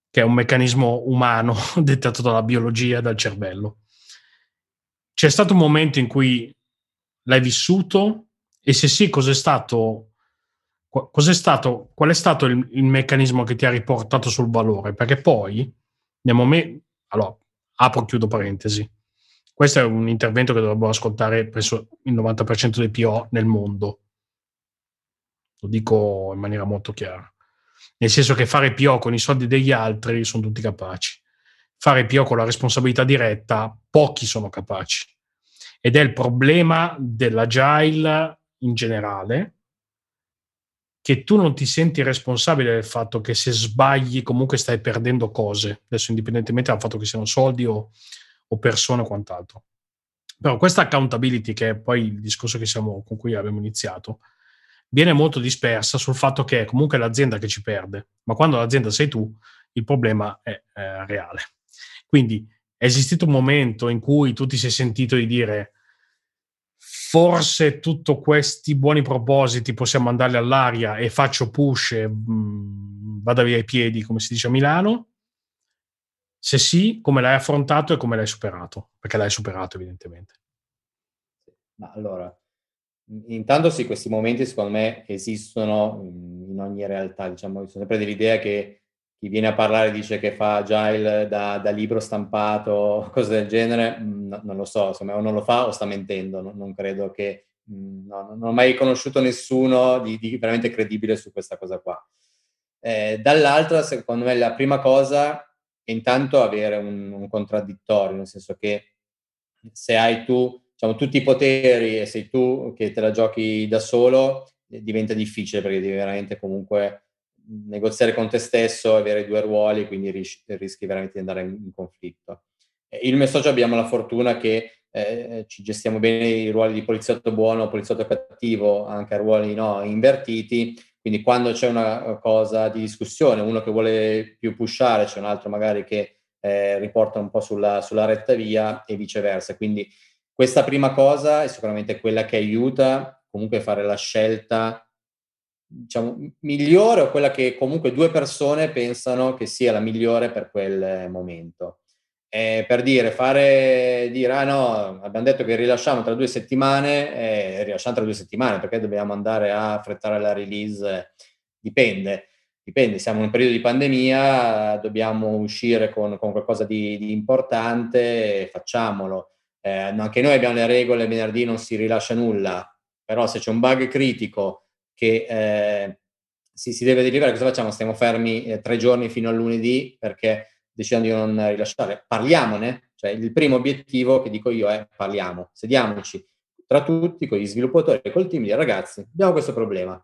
che è un meccanismo umano dettato dalla biologia dal cervello. C'è stato un momento in cui l'hai vissuto e se sì, cos'è stato cos'è stato, qual è stato il, il, meccanismo che ti ha riportato sul valore? Perché poi, nel momento... Allora, apro e chiudo parentesi. Questo è un intervento che dovrebbero ascoltare, penso, il 90% dei PO nel mondo. Lo dico in maniera molto chiara. Nel senso che fare PO con i soldi degli altri sono tutti capaci. Fare PO con la responsabilità diretta, pochi sono capaci. Ed è il problema dell'agile in generale, che tu non ti senti responsabile del fatto che se sbagli comunque stai perdendo cose, adesso indipendentemente dal fatto che siano soldi o, o persone o quant'altro. Però questa accountability, che è poi il discorso siamo, con cui abbiamo iniziato, viene molto dispersa sul fatto che è comunque l'azienda che ci perde, ma quando l'azienda sei tu, il problema è, è reale. Quindi è esistito un momento in cui tu ti sei sentito di dire forse tutti questi buoni propositi possiamo mandarli all'aria e faccio push e mh, mm, vada via i piedi, come si dice a Milano? Se sì, come l'hai affrontato e come l'hai superato? Perché l'hai superato, evidentemente. Ma allora, intanto sì, questi momenti secondo me esistono in ogni realtà. Diciamo, sono sempre dell'idea che chi viene a parlare dice che fa agile da, da libro stampato, cose del genere, mm, no, non lo so, insomma, o non lo fa o sta mentendo, no, non credo che, mm, no, non ho mai conosciuto nessuno di, di, veramente credibile su questa cosa qua. Eh, dall'altra, secondo me, la prima cosa è intanto avere un, un contraddittorio, nel senso che se hai tu diciamo, tutti i poteri e sei tu che te la giochi da solo, eh, diventa difficile perché devi veramente comunque negoziare con te stesso, avere due ruoli, quindi ris- rischi veramente di andare in, in conflitto. Il mio socio abbiamo la fortuna che eh, ci gestiamo bene i ruoli di poliziotto buono, poliziotto cattivo, anche a ruoli no, invertiti, quindi quando c'è una cosa di discussione, uno che vuole più pushare, c'è un altro magari che eh, riporta un po' sulla, sulla, retta via e viceversa. Quindi questa prima cosa è sicuramente quella che aiuta comunque a fare la scelta diciamo, migliore o quella che comunque due persone pensano che sia la migliore per quel momento. Eh, per dire, fare, dire, ah no, abbiamo detto che rilasciamo tra due settimane, eh, rilasciamo tra due settimane, perché dobbiamo andare a affrettare la release? Dipende, dipende, siamo in un periodo di pandemia, dobbiamo uscire con, con qualcosa di, di, importante, facciamolo. Eh, anche noi abbiamo le regole, venerdì non si rilascia nulla, però se c'è un bug critico che eh, si, si, deve derivare, cosa facciamo? Stiamo fermi eh, tre giorni fino a lunedì perché decidiamo di non rilasciare. Parliamone, cioè il primo obiettivo che dico io è parliamo, sediamoci tra tutti, con gli sviluppatori e col team, dire ragazzi, abbiamo questo problema.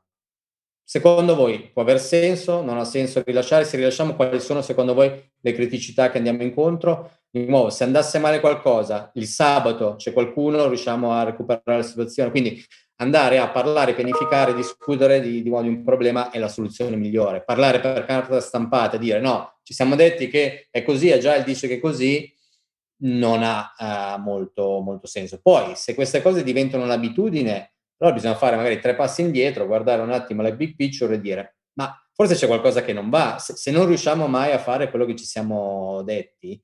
Secondo voi può aver senso? Non ha senso rilasciare? Se rilasciamo, quali sono secondo voi le criticità che andiamo incontro? Di nuovo, se andasse male qualcosa, il sabato c'è qualcuno, riusciamo a recuperare la situazione. Quindi andare a parlare, pianificare, discutere di, di, di, un problema è la soluzione migliore. Parlare per carta stampata e dire no, ci siamo detti che è così, Agile dice che è così, non ha uh, molto, molto senso. Poi, se queste cose diventano un'abitudine, allora bisogna fare magari tre passi indietro, guardare un attimo la big picture e dire ma forse c'è qualcosa che non va. Se, se non riusciamo mai a fare quello che ci siamo detti,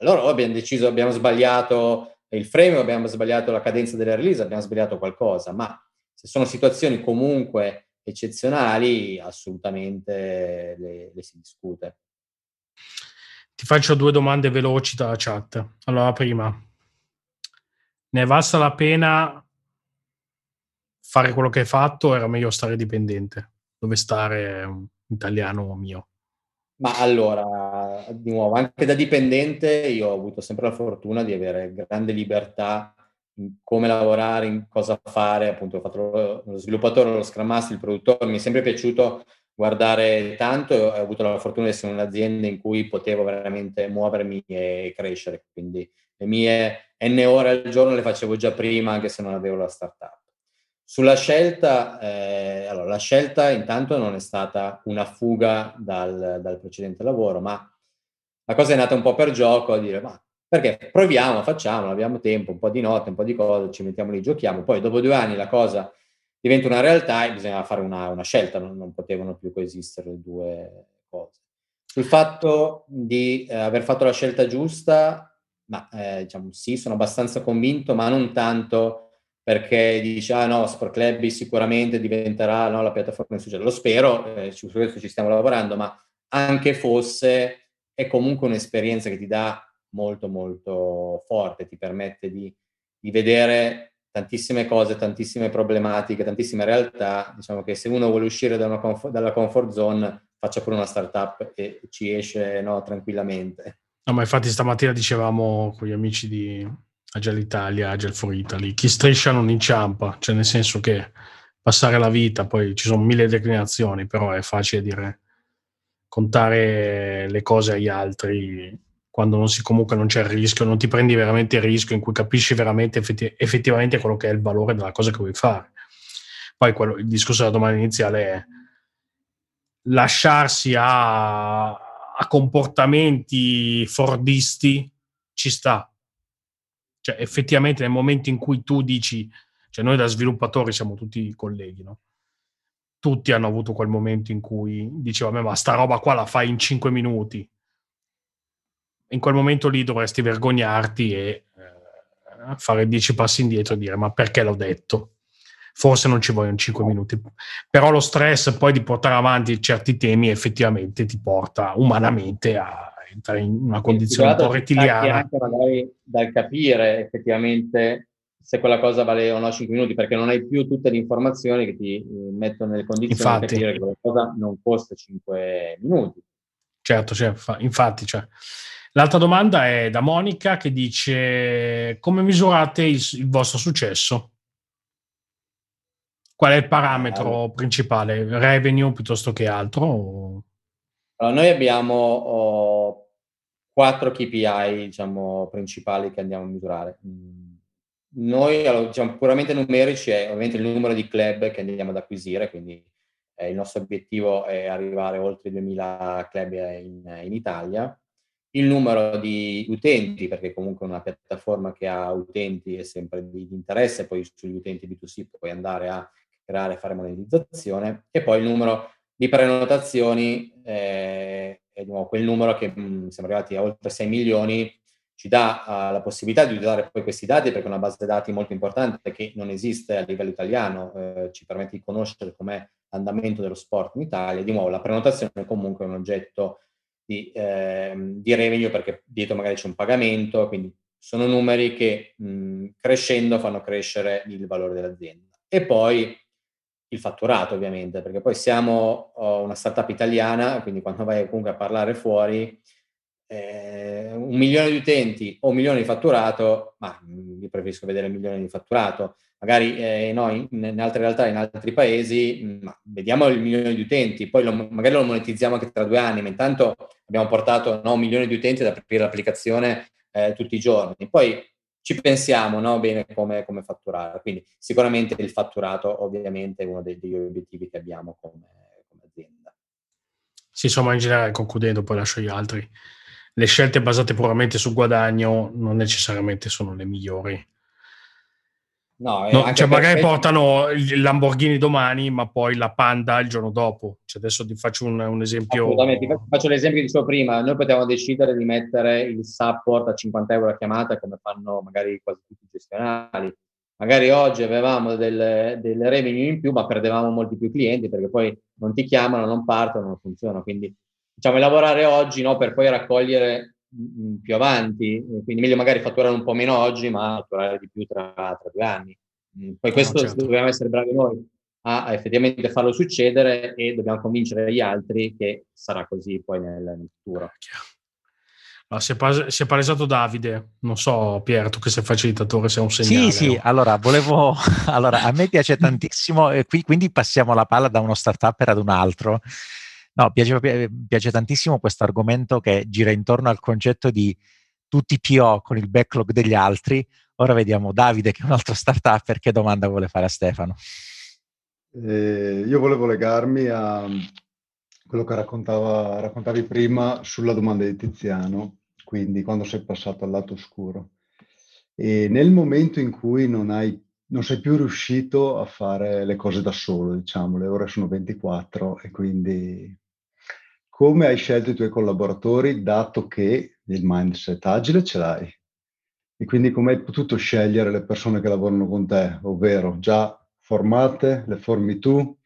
allora abbiamo deciso, abbiamo sbagliato il frame, abbiamo sbagliato la cadenza della release, abbiamo sbagliato qualcosa, ma se sono situazioni comunque eccezionali, assolutamente le, le si discute. Ti faccio due domande veloci dalla chat. Allora, prima, ne è valsa la pena fare quello che hai fatto o era meglio stare dipendente? Dove stare un italiano mio? Ma allora, di nuovo, anche da dipendente io ho avuto sempre la fortuna di avere grande libertà in come lavorare, in cosa fare, appunto ho fatto lo sviluppatore, lo Scrum Master, il produttore, mi è sempre piaciuto guardare tanto e ho avuto la fortuna di essere in un'azienda in cui potevo veramente muovermi e crescere, quindi le mie n ore al giorno le facevo già prima anche se non avevo la startup. Sulla scelta, eh, allora, la scelta intanto non è stata una fuga dal, dal, precedente lavoro, ma la cosa è nata un po' per gioco, a dire, ma perché proviamo, facciamo, abbiamo tempo, un po' di notte, un po' di cose, ci mettiamo lì, giochiamo, poi dopo due anni la cosa diventa una realtà e bisogna fare una, una scelta, non, non, potevano più coesistere le due cose. Sul fatto di eh, aver fatto la scelta giusta, ma eh, diciamo sì, sono abbastanza convinto, ma non tanto perché dice, ah no, Sport Club sicuramente diventerà no, la piattaforma di successo. Lo spero, eh, su questo ci stiamo lavorando, ma anche fosse, è comunque un'esperienza che ti dà molto, molto forte, ti permette di, di vedere tantissime cose, tantissime problematiche, tantissime realtà. Diciamo che se uno vuole uscire da comfort, dalla comfort zone, faccia pure una startup e ci esce no, tranquillamente. No, ma infatti stamattina dicevamo con gli amici di Agile Italia, Agile for Italy, chi striscia non inciampa, cioè nel senso che passare la vita, poi ci sono mille declinazioni, però è facile dire contare le cose agli altri quando non si, comunque non c'è il rischio, non ti prendi veramente il rischio in cui capisci veramente effetti, effettivamente quello che è il valore della cosa che vuoi fare. Poi quello, il discorso della domanda iniziale è lasciarsi a, a comportamenti fordisti ci sta. Cioè, effettivamente nel momento in cui tu dici, cioè noi da sviluppatori siamo tutti colleghi, no? Tutti hanno avuto quel momento in cui diceva, ma sta roba qua la fai in 5 minuti. In quel momento lì dovresti vergognarti e eh, fare 10 passi indietro e dire, ma perché l'ho detto? forse non ci vogliono 5 minuti. Però lo stress poi di portare avanti certi temi effettivamente ti porta umanamente a entrare in una condizione un po' rettiliana. Anche magari dal capire effettivamente se quella cosa vale o no 5 minuti, perché non hai più tutte le informazioni che ti mettono nelle condizioni infatti, di capire che quella cosa non costa 5 minuti. Certo, cioè, infatti. Cioè. L'altra domanda è da Monica che dice come misurate il, il vostro successo? Qual è il parametro allora. principale? Revenue piuttosto che altro? Allora, noi abbiamo oh, quattro KPI diciamo, principali che andiamo a misurare. Noi, diciamo, puramente numerici, è ovviamente il numero di club che andiamo ad acquisire, quindi eh, il nostro obiettivo è arrivare oltre 2000 club in, in Italia. Il numero di utenti, perché comunque una piattaforma che ha utenti è sempre di, di interesse, poi sugli utenti B2C puoi andare a creare e fare monetizzazione, e poi il numero di prenotazioni, eh, è di nuovo quel numero che mh, mm, siamo arrivati a oltre 6 milioni, ci dà uh, la possibilità di usare poi questi dati perché è una base dati molto importante che non esiste a livello italiano, eh, ci permette di conoscere com'è l'andamento dello sport in Italia. Di nuovo, la prenotazione è comunque un oggetto di, eh, di revenue perché dietro magari c'è un pagamento, quindi sono numeri che mh, mm, crescendo fanno crescere il valore dell'azienda. E poi il fatturato ovviamente, perché poi siamo oh, una startup italiana, quindi quando vai comunque a parlare fuori, eh, un milione di utenti o un milione di fatturato, ma mm, io preferisco vedere un milione di fatturato, magari eh, noi in, in, altre realtà, in altri paesi, mm, ma vediamo il milione di utenti, poi lo, magari lo monetizziamo anche tra due anni, ma intanto abbiamo portato no, un milione di utenti ad aprire l'applicazione eh, tutti i giorni. Poi ci pensiamo no, bene come, come, fatturare. Quindi sicuramente il fatturato ovviamente è uno degli obiettivi che abbiamo come, come, azienda. Sì, insomma, in generale, concludendo, poi lascio gli altri. Le scelte basate puramente sul guadagno non necessariamente sono le migliori No, no cioè magari portano il Lamborghini domani, ma poi la Panda il giorno dopo. Cioè adesso ti faccio un, un esempio. Assolutamente, faccio l'esempio che dicevo prima. Noi potevamo decidere di mettere il support a 50 euro a chiamata, come fanno magari quasi tutti i gestionali. Magari oggi avevamo delle, delle revenue in più, ma perdevamo molti più clienti perché poi non ti chiamano, non partono, non funzionano. Quindi diciamo lavorare oggi no, per poi raccogliere più avanti, quindi meglio magari fatturare un po' meno oggi, ma fatturare di più tra, tra due anni. Mm, poi questo certo. dobbiamo essere bravi noi a, effettivamente farlo succedere e dobbiamo convincere gli altri che sarà così poi nel, nel futuro. Ah, si, è pas- si, è palesato Davide, non so Pier, tu che sei facilitatore, sei un segnale. Sì, sì, allora volevo, allora a me piace tantissimo, e qui, quindi passiamo la palla da uno startup ad un altro. No, piace, piace tantissimo questo argomento che gira intorno al concetto di tutti PO con il backlog degli altri. Ora vediamo Davide, che è un altro startup, che domanda vuole fare a Stefano. Eh, io volevo legarmi a quello che raccontavi prima sulla domanda di Tiziano, quindi quando sei passato al lato oscuro. E nel momento in cui non, hai, non sei più riuscito a fare le cose da solo, diciamo, le ore sono 24 e quindi come hai scelto i tuoi collaboratori, dato che il mindset agile ce l'hai? E quindi come hai potuto scegliere le persone che lavorano con te, ovvero già formate, le formi tu,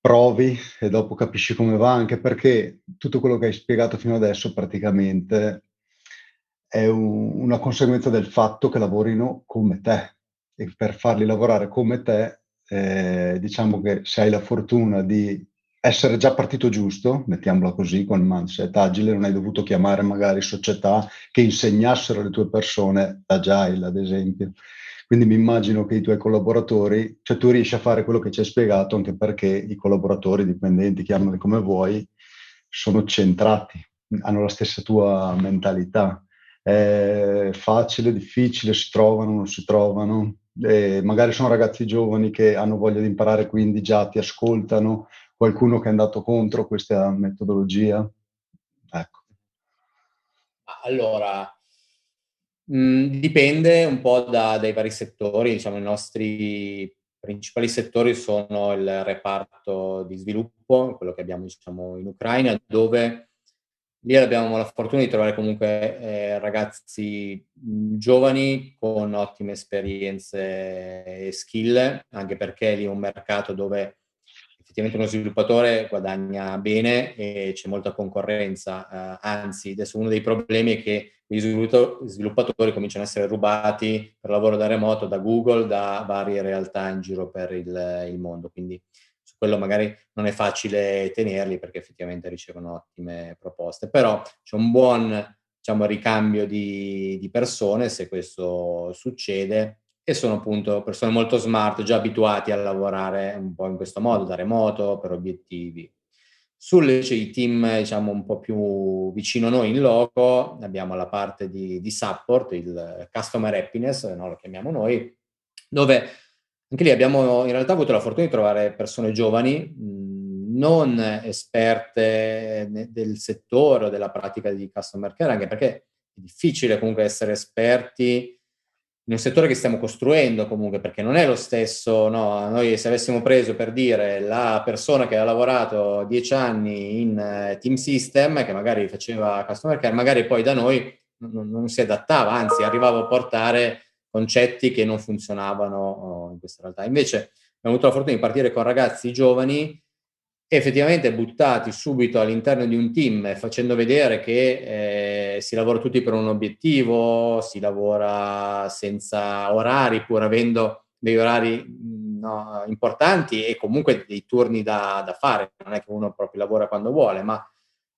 provi e dopo capisci come va, anche perché tutto quello che hai spiegato fino adesso praticamente è un, una conseguenza del fatto che lavorino come te e per farli lavorare come te, eh, diciamo che se hai la fortuna di essere già partito giusto, mettiamola così, con il mindset agile, non hai dovuto chiamare magari società che insegnassero le tue persone agile, ad esempio. Quindi mi immagino che i tuoi collaboratori, cioè tu riesci a fare quello che ci hai spiegato, anche perché i collaboratori, i dipendenti, chiamali come vuoi, sono centrati, hanno la stessa tua mentalità. È facile, difficile, si trovano, non si trovano. E magari sono ragazzi giovani che hanno voglia di imparare, quindi già ti ascoltano, qualcuno che è andato contro questa metodologia. Ecco. Allora, mh, mm, dipende un po' da, dai vari settori, diciamo i nostri principali settori sono il reparto di sviluppo, quello che abbiamo diciamo, in Ucraina, dove lì abbiamo la fortuna di trovare comunque eh, ragazzi mh, giovani con ottime esperienze e skill, anche perché lì è un mercato dove effettivamente uno sviluppatore guadagna bene e c'è molta concorrenza, eh, anzi adesso uno dei problemi è che gli sviluppatori cominciano a essere rubati per lavoro da remoto da Google, da varie realtà in giro per il, il mondo, quindi su quello magari non è facile tenerli perché effettivamente ricevono ottime proposte, però c'è un buon diciamo, ricambio di, di persone se questo succede e sono appunto persone molto smart, già abituati a lavorare un po' in questo modo, da remoto, per obiettivi. Sulle cioè, i team diciamo un po' più vicino a noi in loco abbiamo la parte di, di support, il customer happiness, no, lo chiamiamo noi, dove anche lì abbiamo in realtà avuto la fortuna di trovare persone giovani, non esperte del settore o della pratica di customer care, anche perché è difficile comunque essere esperti un settore che stiamo costruendo comunque, perché non è lo stesso, no? Noi se avessimo preso per dire la persona che ha lavorato dieci anni in uh, Team System, che magari faceva customer care, magari poi da noi non, non si adattava, anzi arrivava a portare concetti che non funzionavano oh, in questa realtà. Invece abbiamo avuto la fortuna di partire con ragazzi giovani effettivamente buttati subito all'interno di un team facendo vedere che eh, si lavora tutti per un obiettivo, si lavora senza orari pur avendo dei orari no, importanti e comunque dei turni da, da, fare, non è che uno proprio lavora quando vuole, ma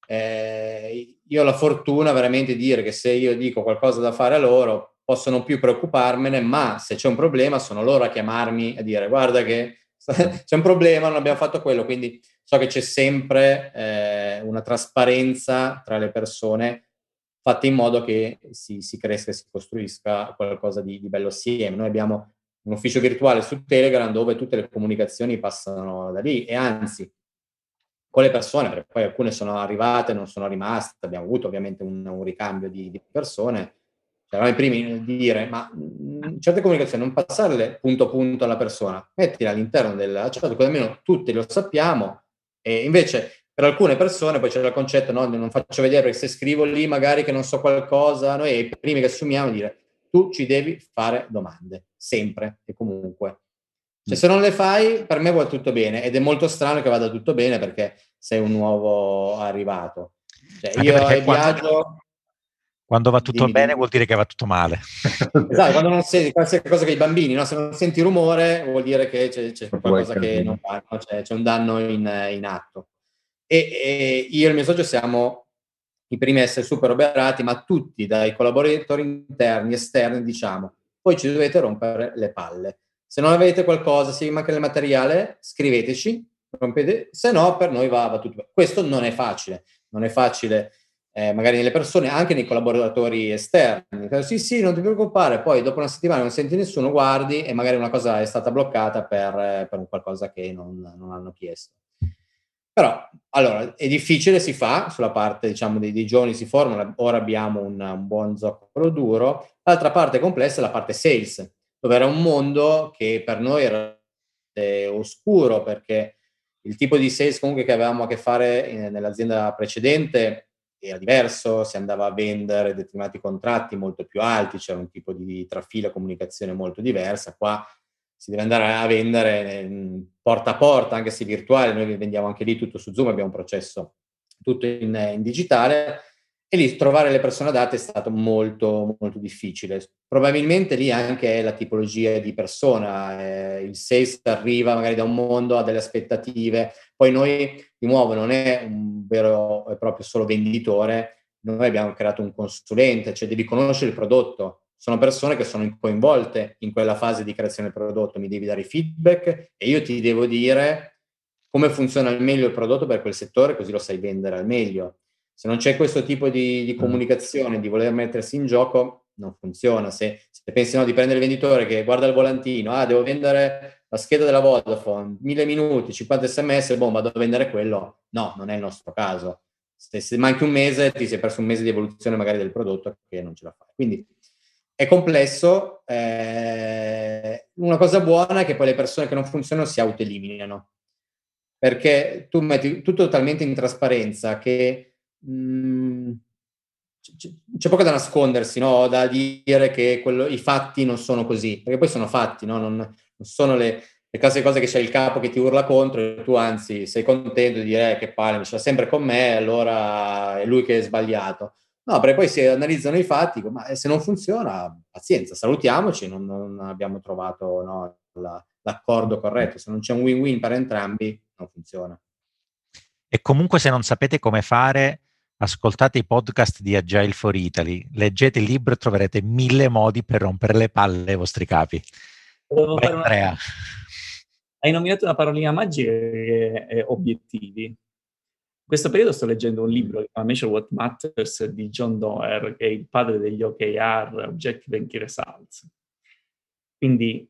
eh, io ho la fortuna veramente di dire che se io dico qualcosa da fare a loro posso non più preoccuparmene, ma se c'è un problema sono loro a chiamarmi a dire guarda che c'è un problema, non abbiamo fatto quello, quindi so che c'è sempre eh, una trasparenza tra le persone fatta in modo che si, si cresca e si costruisca qualcosa di, di, bello assieme. Noi abbiamo un ufficio virtuale su Telegram dove tutte le comunicazioni passano da lì e anzi con le persone, perché poi alcune sono arrivate, non sono rimaste, abbiamo avuto ovviamente un, un ricambio di, di persone, cioè, eravamo i primi di dire, ma mh, certe comunicazioni non passarle punto a punto alla persona, mettile all'interno della chat, così almeno tutti lo sappiamo, e invece per alcune persone poi c'è il concetto, no, non faccio vedere perché se scrivo lì magari che non so qualcosa, noi i primi che assumiamo dire tu ci devi fare domande, sempre e comunque. Cioè, se non le fai, per me va tutto bene ed è molto strano che vada tutto bene perché sei un nuovo arrivato. Cioè, io viaggio... Quando, quando va tutto dimmi, bene vuol dire che va tutto male. esatto, quando non senti qualsiasi cosa che i bambini, no? se non senti rumore vuol dire che c'è, c'è qualcosa che non fa, no? c'è, c'è, un danno in, in atto. E, e, io e il mio socio siamo i primi a essere super oberati, ma tutti, dai collaboratori interni, esterni, diciamo, poi ci dovete rompere le palle. Se non avete qualcosa, se vi manca il materiale, scriveteci, rompete, se no per noi va, va tutto bene. Questo non è facile, non è facile eh, magari nelle persone, anche nei collaboratori esterni. Sì, sì, non ti preoccupare, poi dopo una settimana non senti nessuno, guardi e magari una cosa è stata bloccata per, per qualcosa che non, non, hanno chiesto. Però, allora, è difficile, si fa, sulla parte, diciamo, dei, dei giovani si formano, ora abbiamo un, un buon zoccolo duro. L'altra parte complessa è la parte sales, dove era un mondo che per noi era eh, oscuro, perché il tipo di sales comunque che avevamo a che fare in, nell'azienda precedente era diverso, si andava a vendere determinati contratti molto più alti, c'era un tipo di trafila comunicazione molto diversa. Qua si deve andare a vendere porta a porta, anche se virtuale, noi vendiamo anche lì tutto su Zoom, abbiamo un processo tutto in, in digitale e lì trovare le persone adatte è stato molto, molto difficile. Probabilmente lì anche la tipologia di persona, eh, il sales arriva magari da un mondo, ha delle aspettative, poi noi di nuovo non è un vero e proprio solo venditore, noi abbiamo creato un consulente, cioè devi conoscere il prodotto, sono persone che sono coinvolte in quella fase di creazione del prodotto, mi devi dare feedback e io ti devo dire come funziona al meglio il prodotto per quel settore, così lo sai vendere al meglio. Se non c'è questo tipo di, di mm. comunicazione, di voler mettersi in gioco, non funziona. Se, se pensi no, di prendere il venditore che guarda il volantino, ah, devo vendere la scheda della Vodafone, mille minuti, 50 sms, boh, vado a vendere quello. No, non è il nostro caso. Se, se manchi un mese, ti sei perso un mese di evoluzione magari del prodotto che non ce la fai. Quindi è complesso. Eh, una cosa buona è che poi le persone che non funzionano si autoeliminano. Perché tu metti tutto talmente in trasparenza che mh, mm, c'è poco da nascondersi, no? da dire che quello, i fatti non sono così, perché poi sono fatti, no? non, non, sono le, le classiche cose che c'è il capo che ti urla contro e tu anzi sei contento di dire eh, che palle, ce l'ha sempre con me, allora è lui che è sbagliato. No, perché poi si analizzano i fatti, ma se non funziona, pazienza, salutiamoci, non, non abbiamo trovato no, la, l'accordo corretto, se non c'è un win-win per entrambi, non funziona. E comunque se non sapete come fare, ascoltate i podcast di Agile for Italy, leggete il libro e troverete mille modi per rompere le palle ai vostri capi. Vai, Andrea. Una... Hai nominato una parolina magica che è obiettivi. In questo periodo sto leggendo un libro che si chiama Measure What Matters di John Doerr, che è il padre degli OKR, Objective and Key Results. Quindi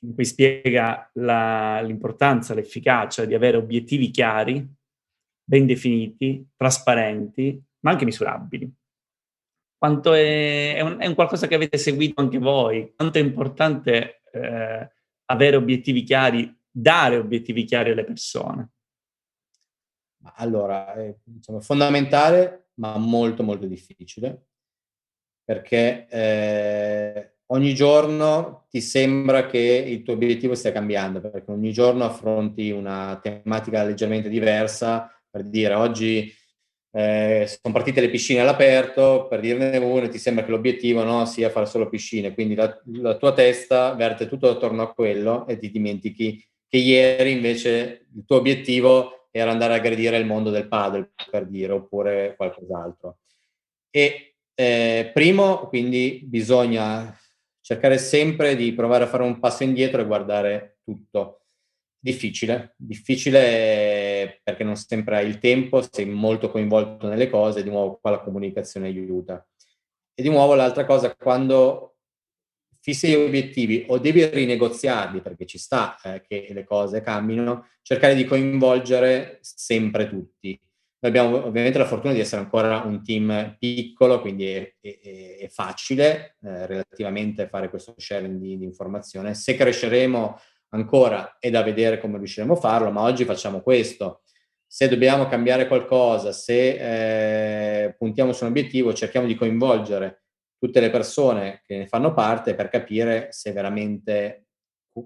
in cui spiega la, l'importanza, l'efficacia di avere obiettivi chiari, ben definiti, trasparenti, ma anche misurabili. Quanto è, è, un, è un qualcosa che avete seguito anche voi? Quanto è importante eh, avere obiettivi chiari, dare obiettivi chiari alle persone? Allora, è diciamo, fondamentale, ma molto molto difficile, perché eh, ogni giorno ti sembra che il tuo obiettivo stia cambiando, perché ogni giorno affronti una tematica leggermente diversa, per dire oggi eh, sono partite le piscine all'aperto, per dirne uno, ti sembra che l'obiettivo no, sia fare solo piscine, quindi la, la, tua testa verte tutto attorno a quello e ti dimentichi che ieri invece il tuo obiettivo era andare a aggredire il mondo del paddle, per dire, oppure qualcos'altro. E eh, primo, quindi bisogna cercare sempre di provare a fare un passo indietro e guardare tutto. Difficile, difficile perché non sempre hai il tempo, sei molto coinvolto nelle cose, di nuovo qua la comunicazione aiuta. E di nuovo l'altra cosa, quando fissi gli obiettivi o devi rinegoziarli perché ci sta eh, che le cose cambino, cercare di coinvolgere sempre tutti. Noi abbiamo ovviamente la fortuna di essere ancora un team piccolo, quindi è, è, è facile eh, relativamente fare questo sharing di, di, informazione. Se cresceremo ancora è da vedere come riusciremo a farlo, ma oggi facciamo questo. Se dobbiamo cambiare qualcosa, se eh, puntiamo su un obiettivo, cerchiamo di coinvolgere tutte le persone che ne fanno parte per capire se veramente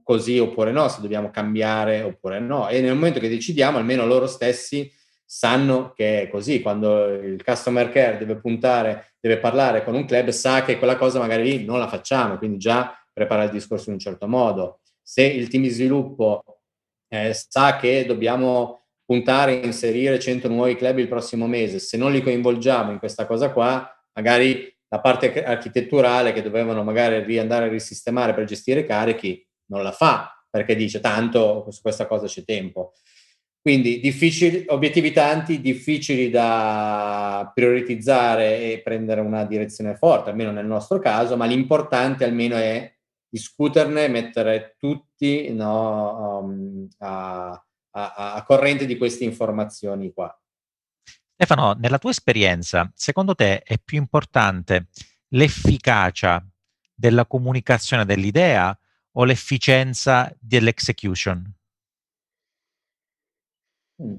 così oppure no, se dobbiamo cambiare oppure no. E nel momento che decidiamo, almeno loro stessi sanno che è così, quando il customer care deve puntare, deve parlare con un club, sa che quella cosa magari lì non la facciamo, quindi già prepara il discorso in un certo modo. Se il team di sviluppo eh, sa che dobbiamo puntare a inserire 100 nuovi club il prossimo mese, se non li coinvolgiamo in questa cosa qua, magari la parte architetturale che dovevano magari riandare a risistemare per gestire i carichi non la fa perché dice tanto su questa cosa c'è tempo. Quindi difficili, obiettivi tanti, difficili da prioritizzare e prendere una direzione forte, almeno nel nostro caso, ma l'importante almeno è discuterne, mettere tutti no, um, a, a, a corrente di queste informazioni qua. Stefano, nella tua esperienza, secondo te è più importante l'efficacia della comunicazione dell'idea o l'efficienza dell'execution? Mm.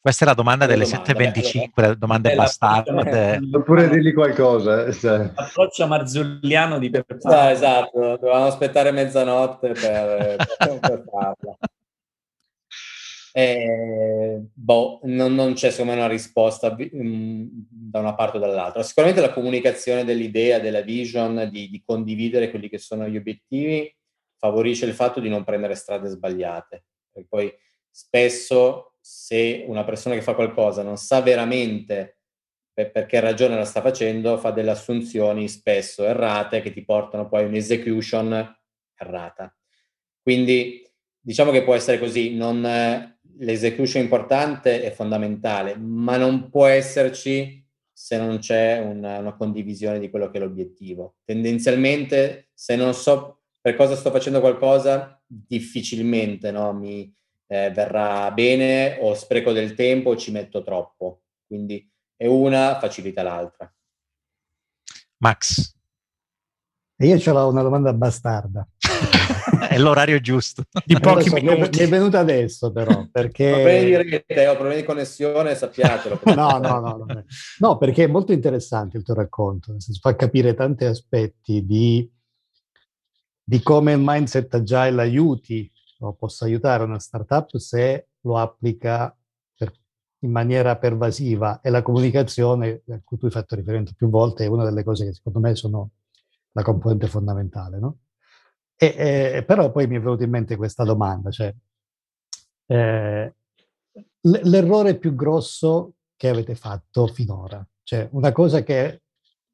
Questa è la domanda delle 7.25, la domanda bastarde. Oppure dirgli qualcosa. Eh, cioè. Approccio marzulliano di Peppe ah, Esatto, dovevamo aspettare mezzanotte per, per farla. Eh, boh, non, non, c'è secondo me una risposta um, da una parte o dall'altra. Sicuramente la comunicazione dell'idea, della vision, di, di condividere quelli che sono gli obiettivi, favorisce il fatto di non prendere strade sbagliate. Perché poi spesso se una persona che fa qualcosa non sa veramente per che ragione la sta facendo, fa delle assunzioni spesso errate che ti portano poi a un'execution errata. Quindi diciamo che può essere così, non, l'execution importante è fondamentale, ma non può esserci se non c'è una, una, condivisione di quello che è l'obiettivo. Tendenzialmente, se non so per cosa sto facendo qualcosa, difficilmente no, mi eh, verrà bene o spreco del tempo o ci metto troppo. Quindi è una facilita l'altra. Max. E io ce l'ho una domanda bastarda. è l'orario giusto. Di pochi so, minuti. Mi è venuta adesso però, perché... Problemi di rete, ho problemi di connessione, sappiatelo. no, no, no, no, no, perché è molto interessante il tuo racconto, nel senso fa capire tanti aspetti di, di come il mindset agile aiuti o possa aiutare una startup se lo applica per, in maniera pervasiva e la comunicazione a cui tu hai fatto riferimento più volte è una delle cose che secondo me sono la componente fondamentale, no? E, eh, però poi mi è venuta in mente questa domanda, cioè eh, l'errore più grosso che avete fatto finora, cioè una cosa che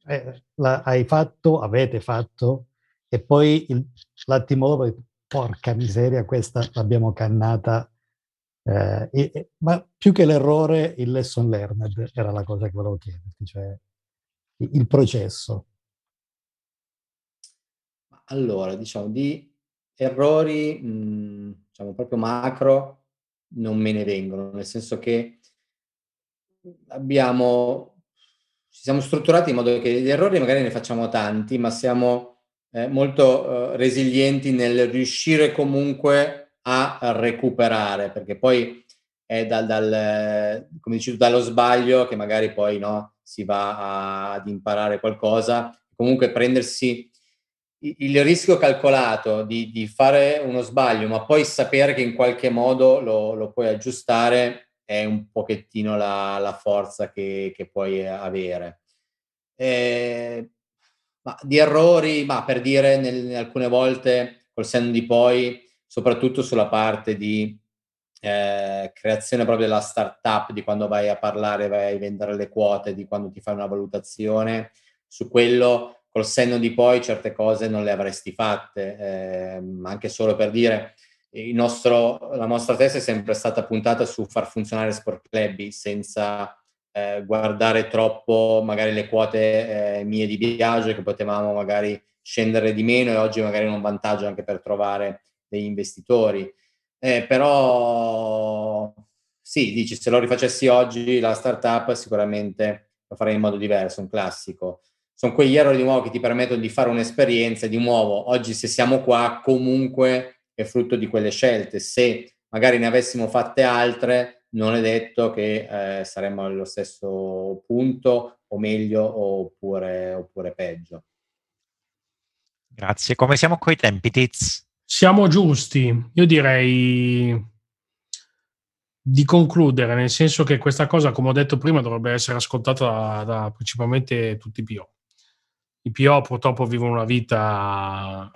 eh, la, hai fatto, avete fatto, e poi il, l'attimo dopo, porca miseria, questa l'abbiamo cannata. Eh, e, ma più che l'errore, il lesson learned era la cosa che volevo chiederti, cioè il processo. Allora, diciamo di errori, mh, diciamo proprio macro, non me ne vengono, nel senso che abbiamo, ci siamo strutturati in modo che gli errori magari ne facciamo tanti, ma siamo eh, molto eh, resilienti nel riuscire comunque a recuperare, perché poi è dal, dal come dici dallo sbaglio che magari poi no, si va a, ad imparare qualcosa, comunque prendersi il rischio calcolato di, di, fare uno sbaglio, ma poi sapere che in qualche modo lo, lo puoi aggiustare è un pochettino la, la forza che, che, puoi avere. Eh, ma di errori, ma per dire nel, alcune volte col senno di poi, soprattutto sulla parte di eh, creazione proprio della startup, di quando vai a parlare, vai a vendere le quote, di quando ti fai una valutazione, su quello col senno di poi certe cose non le avresti fatte, eh, anche solo per dire nostro, la nostra testa è sempre stata puntata su far funzionare Sport Club senza eh, guardare troppo magari le quote eh, mie di viaggio che potevamo magari scendere di meno e oggi magari è un vantaggio anche per trovare degli investitori. Eh, però sì, dici, se lo rifacessi oggi la startup sicuramente lo farei in modo diverso, un classico sono quegli errori di nuovo che ti permettono di fare un'esperienza di nuovo. Oggi se siamo qua comunque è frutto di quelle scelte. Se magari ne avessimo fatte altre, non è detto che eh, saremmo allo stesso punto o meglio oppure, oppure peggio. Grazie. Come siamo coi tempi, Tiz? Siamo giusti. Io direi di concludere, nel senso che questa cosa, come ho detto prima, dovrebbe essere ascoltata da, da principalmente tutti i PO. I PO purtroppo vivono una vita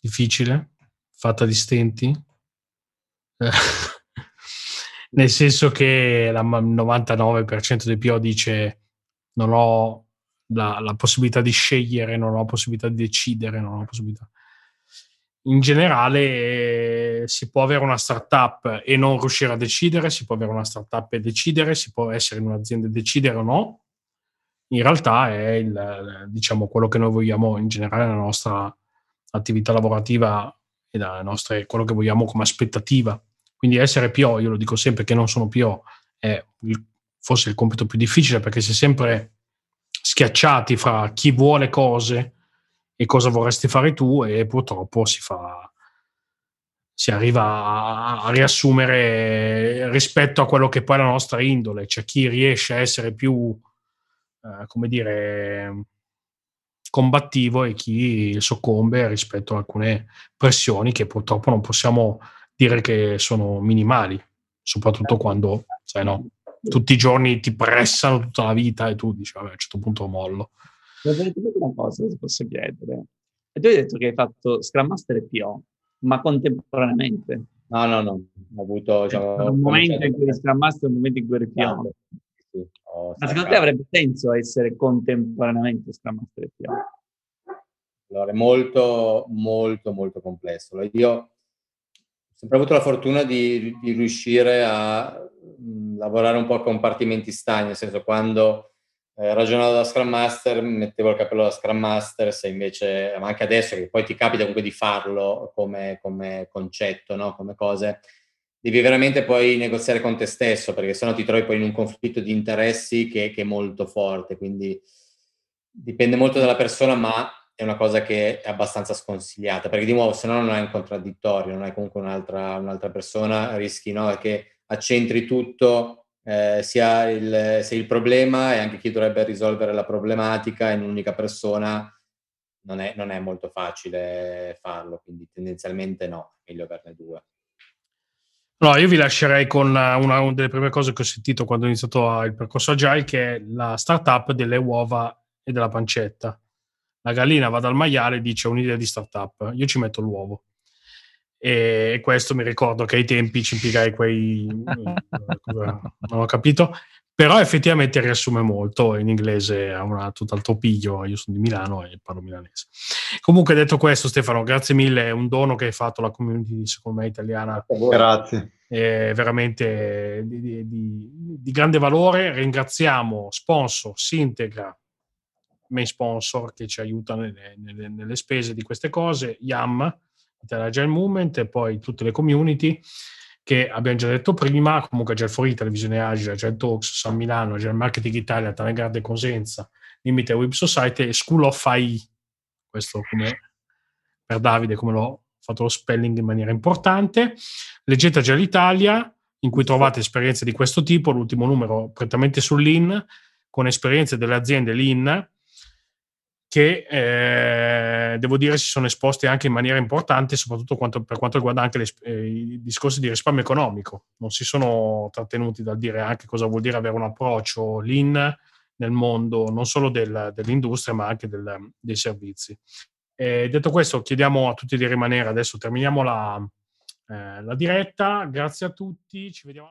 difficile, fatta di stenti, nel senso che il 99% dei PO dice non ho la, la, possibilità di scegliere, non ho la possibilità di decidere, non ho la possibilità. In generale si può avere una startup e non riuscire a decidere, si può avere una startup e decidere, si può essere in un'azienda e decidere o no, in realtà è il, diciamo, quello che noi vogliamo in generale nella nostra attività lavorativa e nostre, quello che vogliamo come aspettativa. Quindi essere PO, io lo dico sempre che non sono PO, è il, forse il compito più difficile perché si è sempre schiacciati fra chi vuole cose e cosa vorresti fare tu e purtroppo si fa si arriva a, riassumere rispetto a quello che poi è la nostra indole, c'è chi riesce a essere più eh, come dire, combattivo e chi soccombe rispetto a alcune pressioni che purtroppo non possiamo dire che sono minimali, soprattutto quando, sai, no, tutti i giorni ti pressano tutta la vita e tu dici, vabbè, a un certo punto mollo. Vorrei dire una cosa, se posso chiedere. E tu hai detto che hai fatto Scrum Master e PO, ma contemporaneamente. No, no, no. Ho avuto, diciamo, un momento in cui eri Scrum Master e un momento in cui eri PO. Sì. Ma secondo te avrebbe senso essere contemporaneamente Scrum Master e PO? Allora, è molto, molto, molto complesso. Io ho sempre avuto la fortuna di, di riuscire a mh, lavorare un po' a compartimenti stagni, nel senso quando eh, ragionavo da Scrum Master mettevo il cappello da Scrum Master, se invece, ma anche adesso che poi ti capita comunque di farlo come, come concetto, no? come cose, devi veramente poi negoziare con te stesso, perché sennò ti trovi poi in un conflitto di interessi che, che è molto forte, quindi dipende molto dalla persona, ma è una cosa che è abbastanza sconsigliata, perché di nuovo se no non hai un contraddittorio, non hai comunque un'altra, un'altra persona, rischi no, che accentri tutto, eh, sia il, sia il problema e anche chi dovrebbe risolvere la problematica in un'unica persona, non è, non è molto facile farlo, quindi tendenzialmente no, meglio averne due. No, io vi lascerei con una, una, delle prime cose che ho sentito quando ho iniziato il percorso Agile, che è la startup delle uova e della pancetta la gallina va dal maiale e dice un'idea di startup, io ci metto l'uovo. E questo mi ricordo che ai tempi ci impiegai quei... non ho capito, però effettivamente riassume molto, in inglese ha un tutt'altro piglio, io sono di Milano e parlo milanese. Comunque detto questo Stefano, grazie mille, è un dono che hai fatto alla community secondo me italiana. Grazie. È veramente di, di, di, grande valore, ringraziamo sponsor, Sintegra, main sponsor che ci aiuta nelle, nelle, nelle spese di queste cose, YAM, Italia Agile Movement e poi tutte le community che abbiamo già detto prima, comunque Agile for Italy, Visione Agile, Agile Talks, San Milano, Agile Marketing Italia, Tanegarde Cosenza, Limite Web Society e School of AI, questo come per Davide come l'ho fatto lo spelling in maniera importante. Leggete Agile Italia, in cui trovate esperienze di questo tipo, l'ultimo numero prettamente sull'IN, con esperienze delle aziende Lean che eh, devo dire si sono esposti anche in maniera importante, soprattutto quanto, per quanto riguarda anche le, eh, i discorsi di risparmio economico. Non si sono trattenuti dal dire anche cosa vuol dire avere un approccio lean nel mondo non solo del, dell'industria ma anche del, dei servizi. E detto questo, chiediamo a tutti di rimanere. Adesso terminiamo la, eh, la diretta. Grazie a tutti, ci vediamo.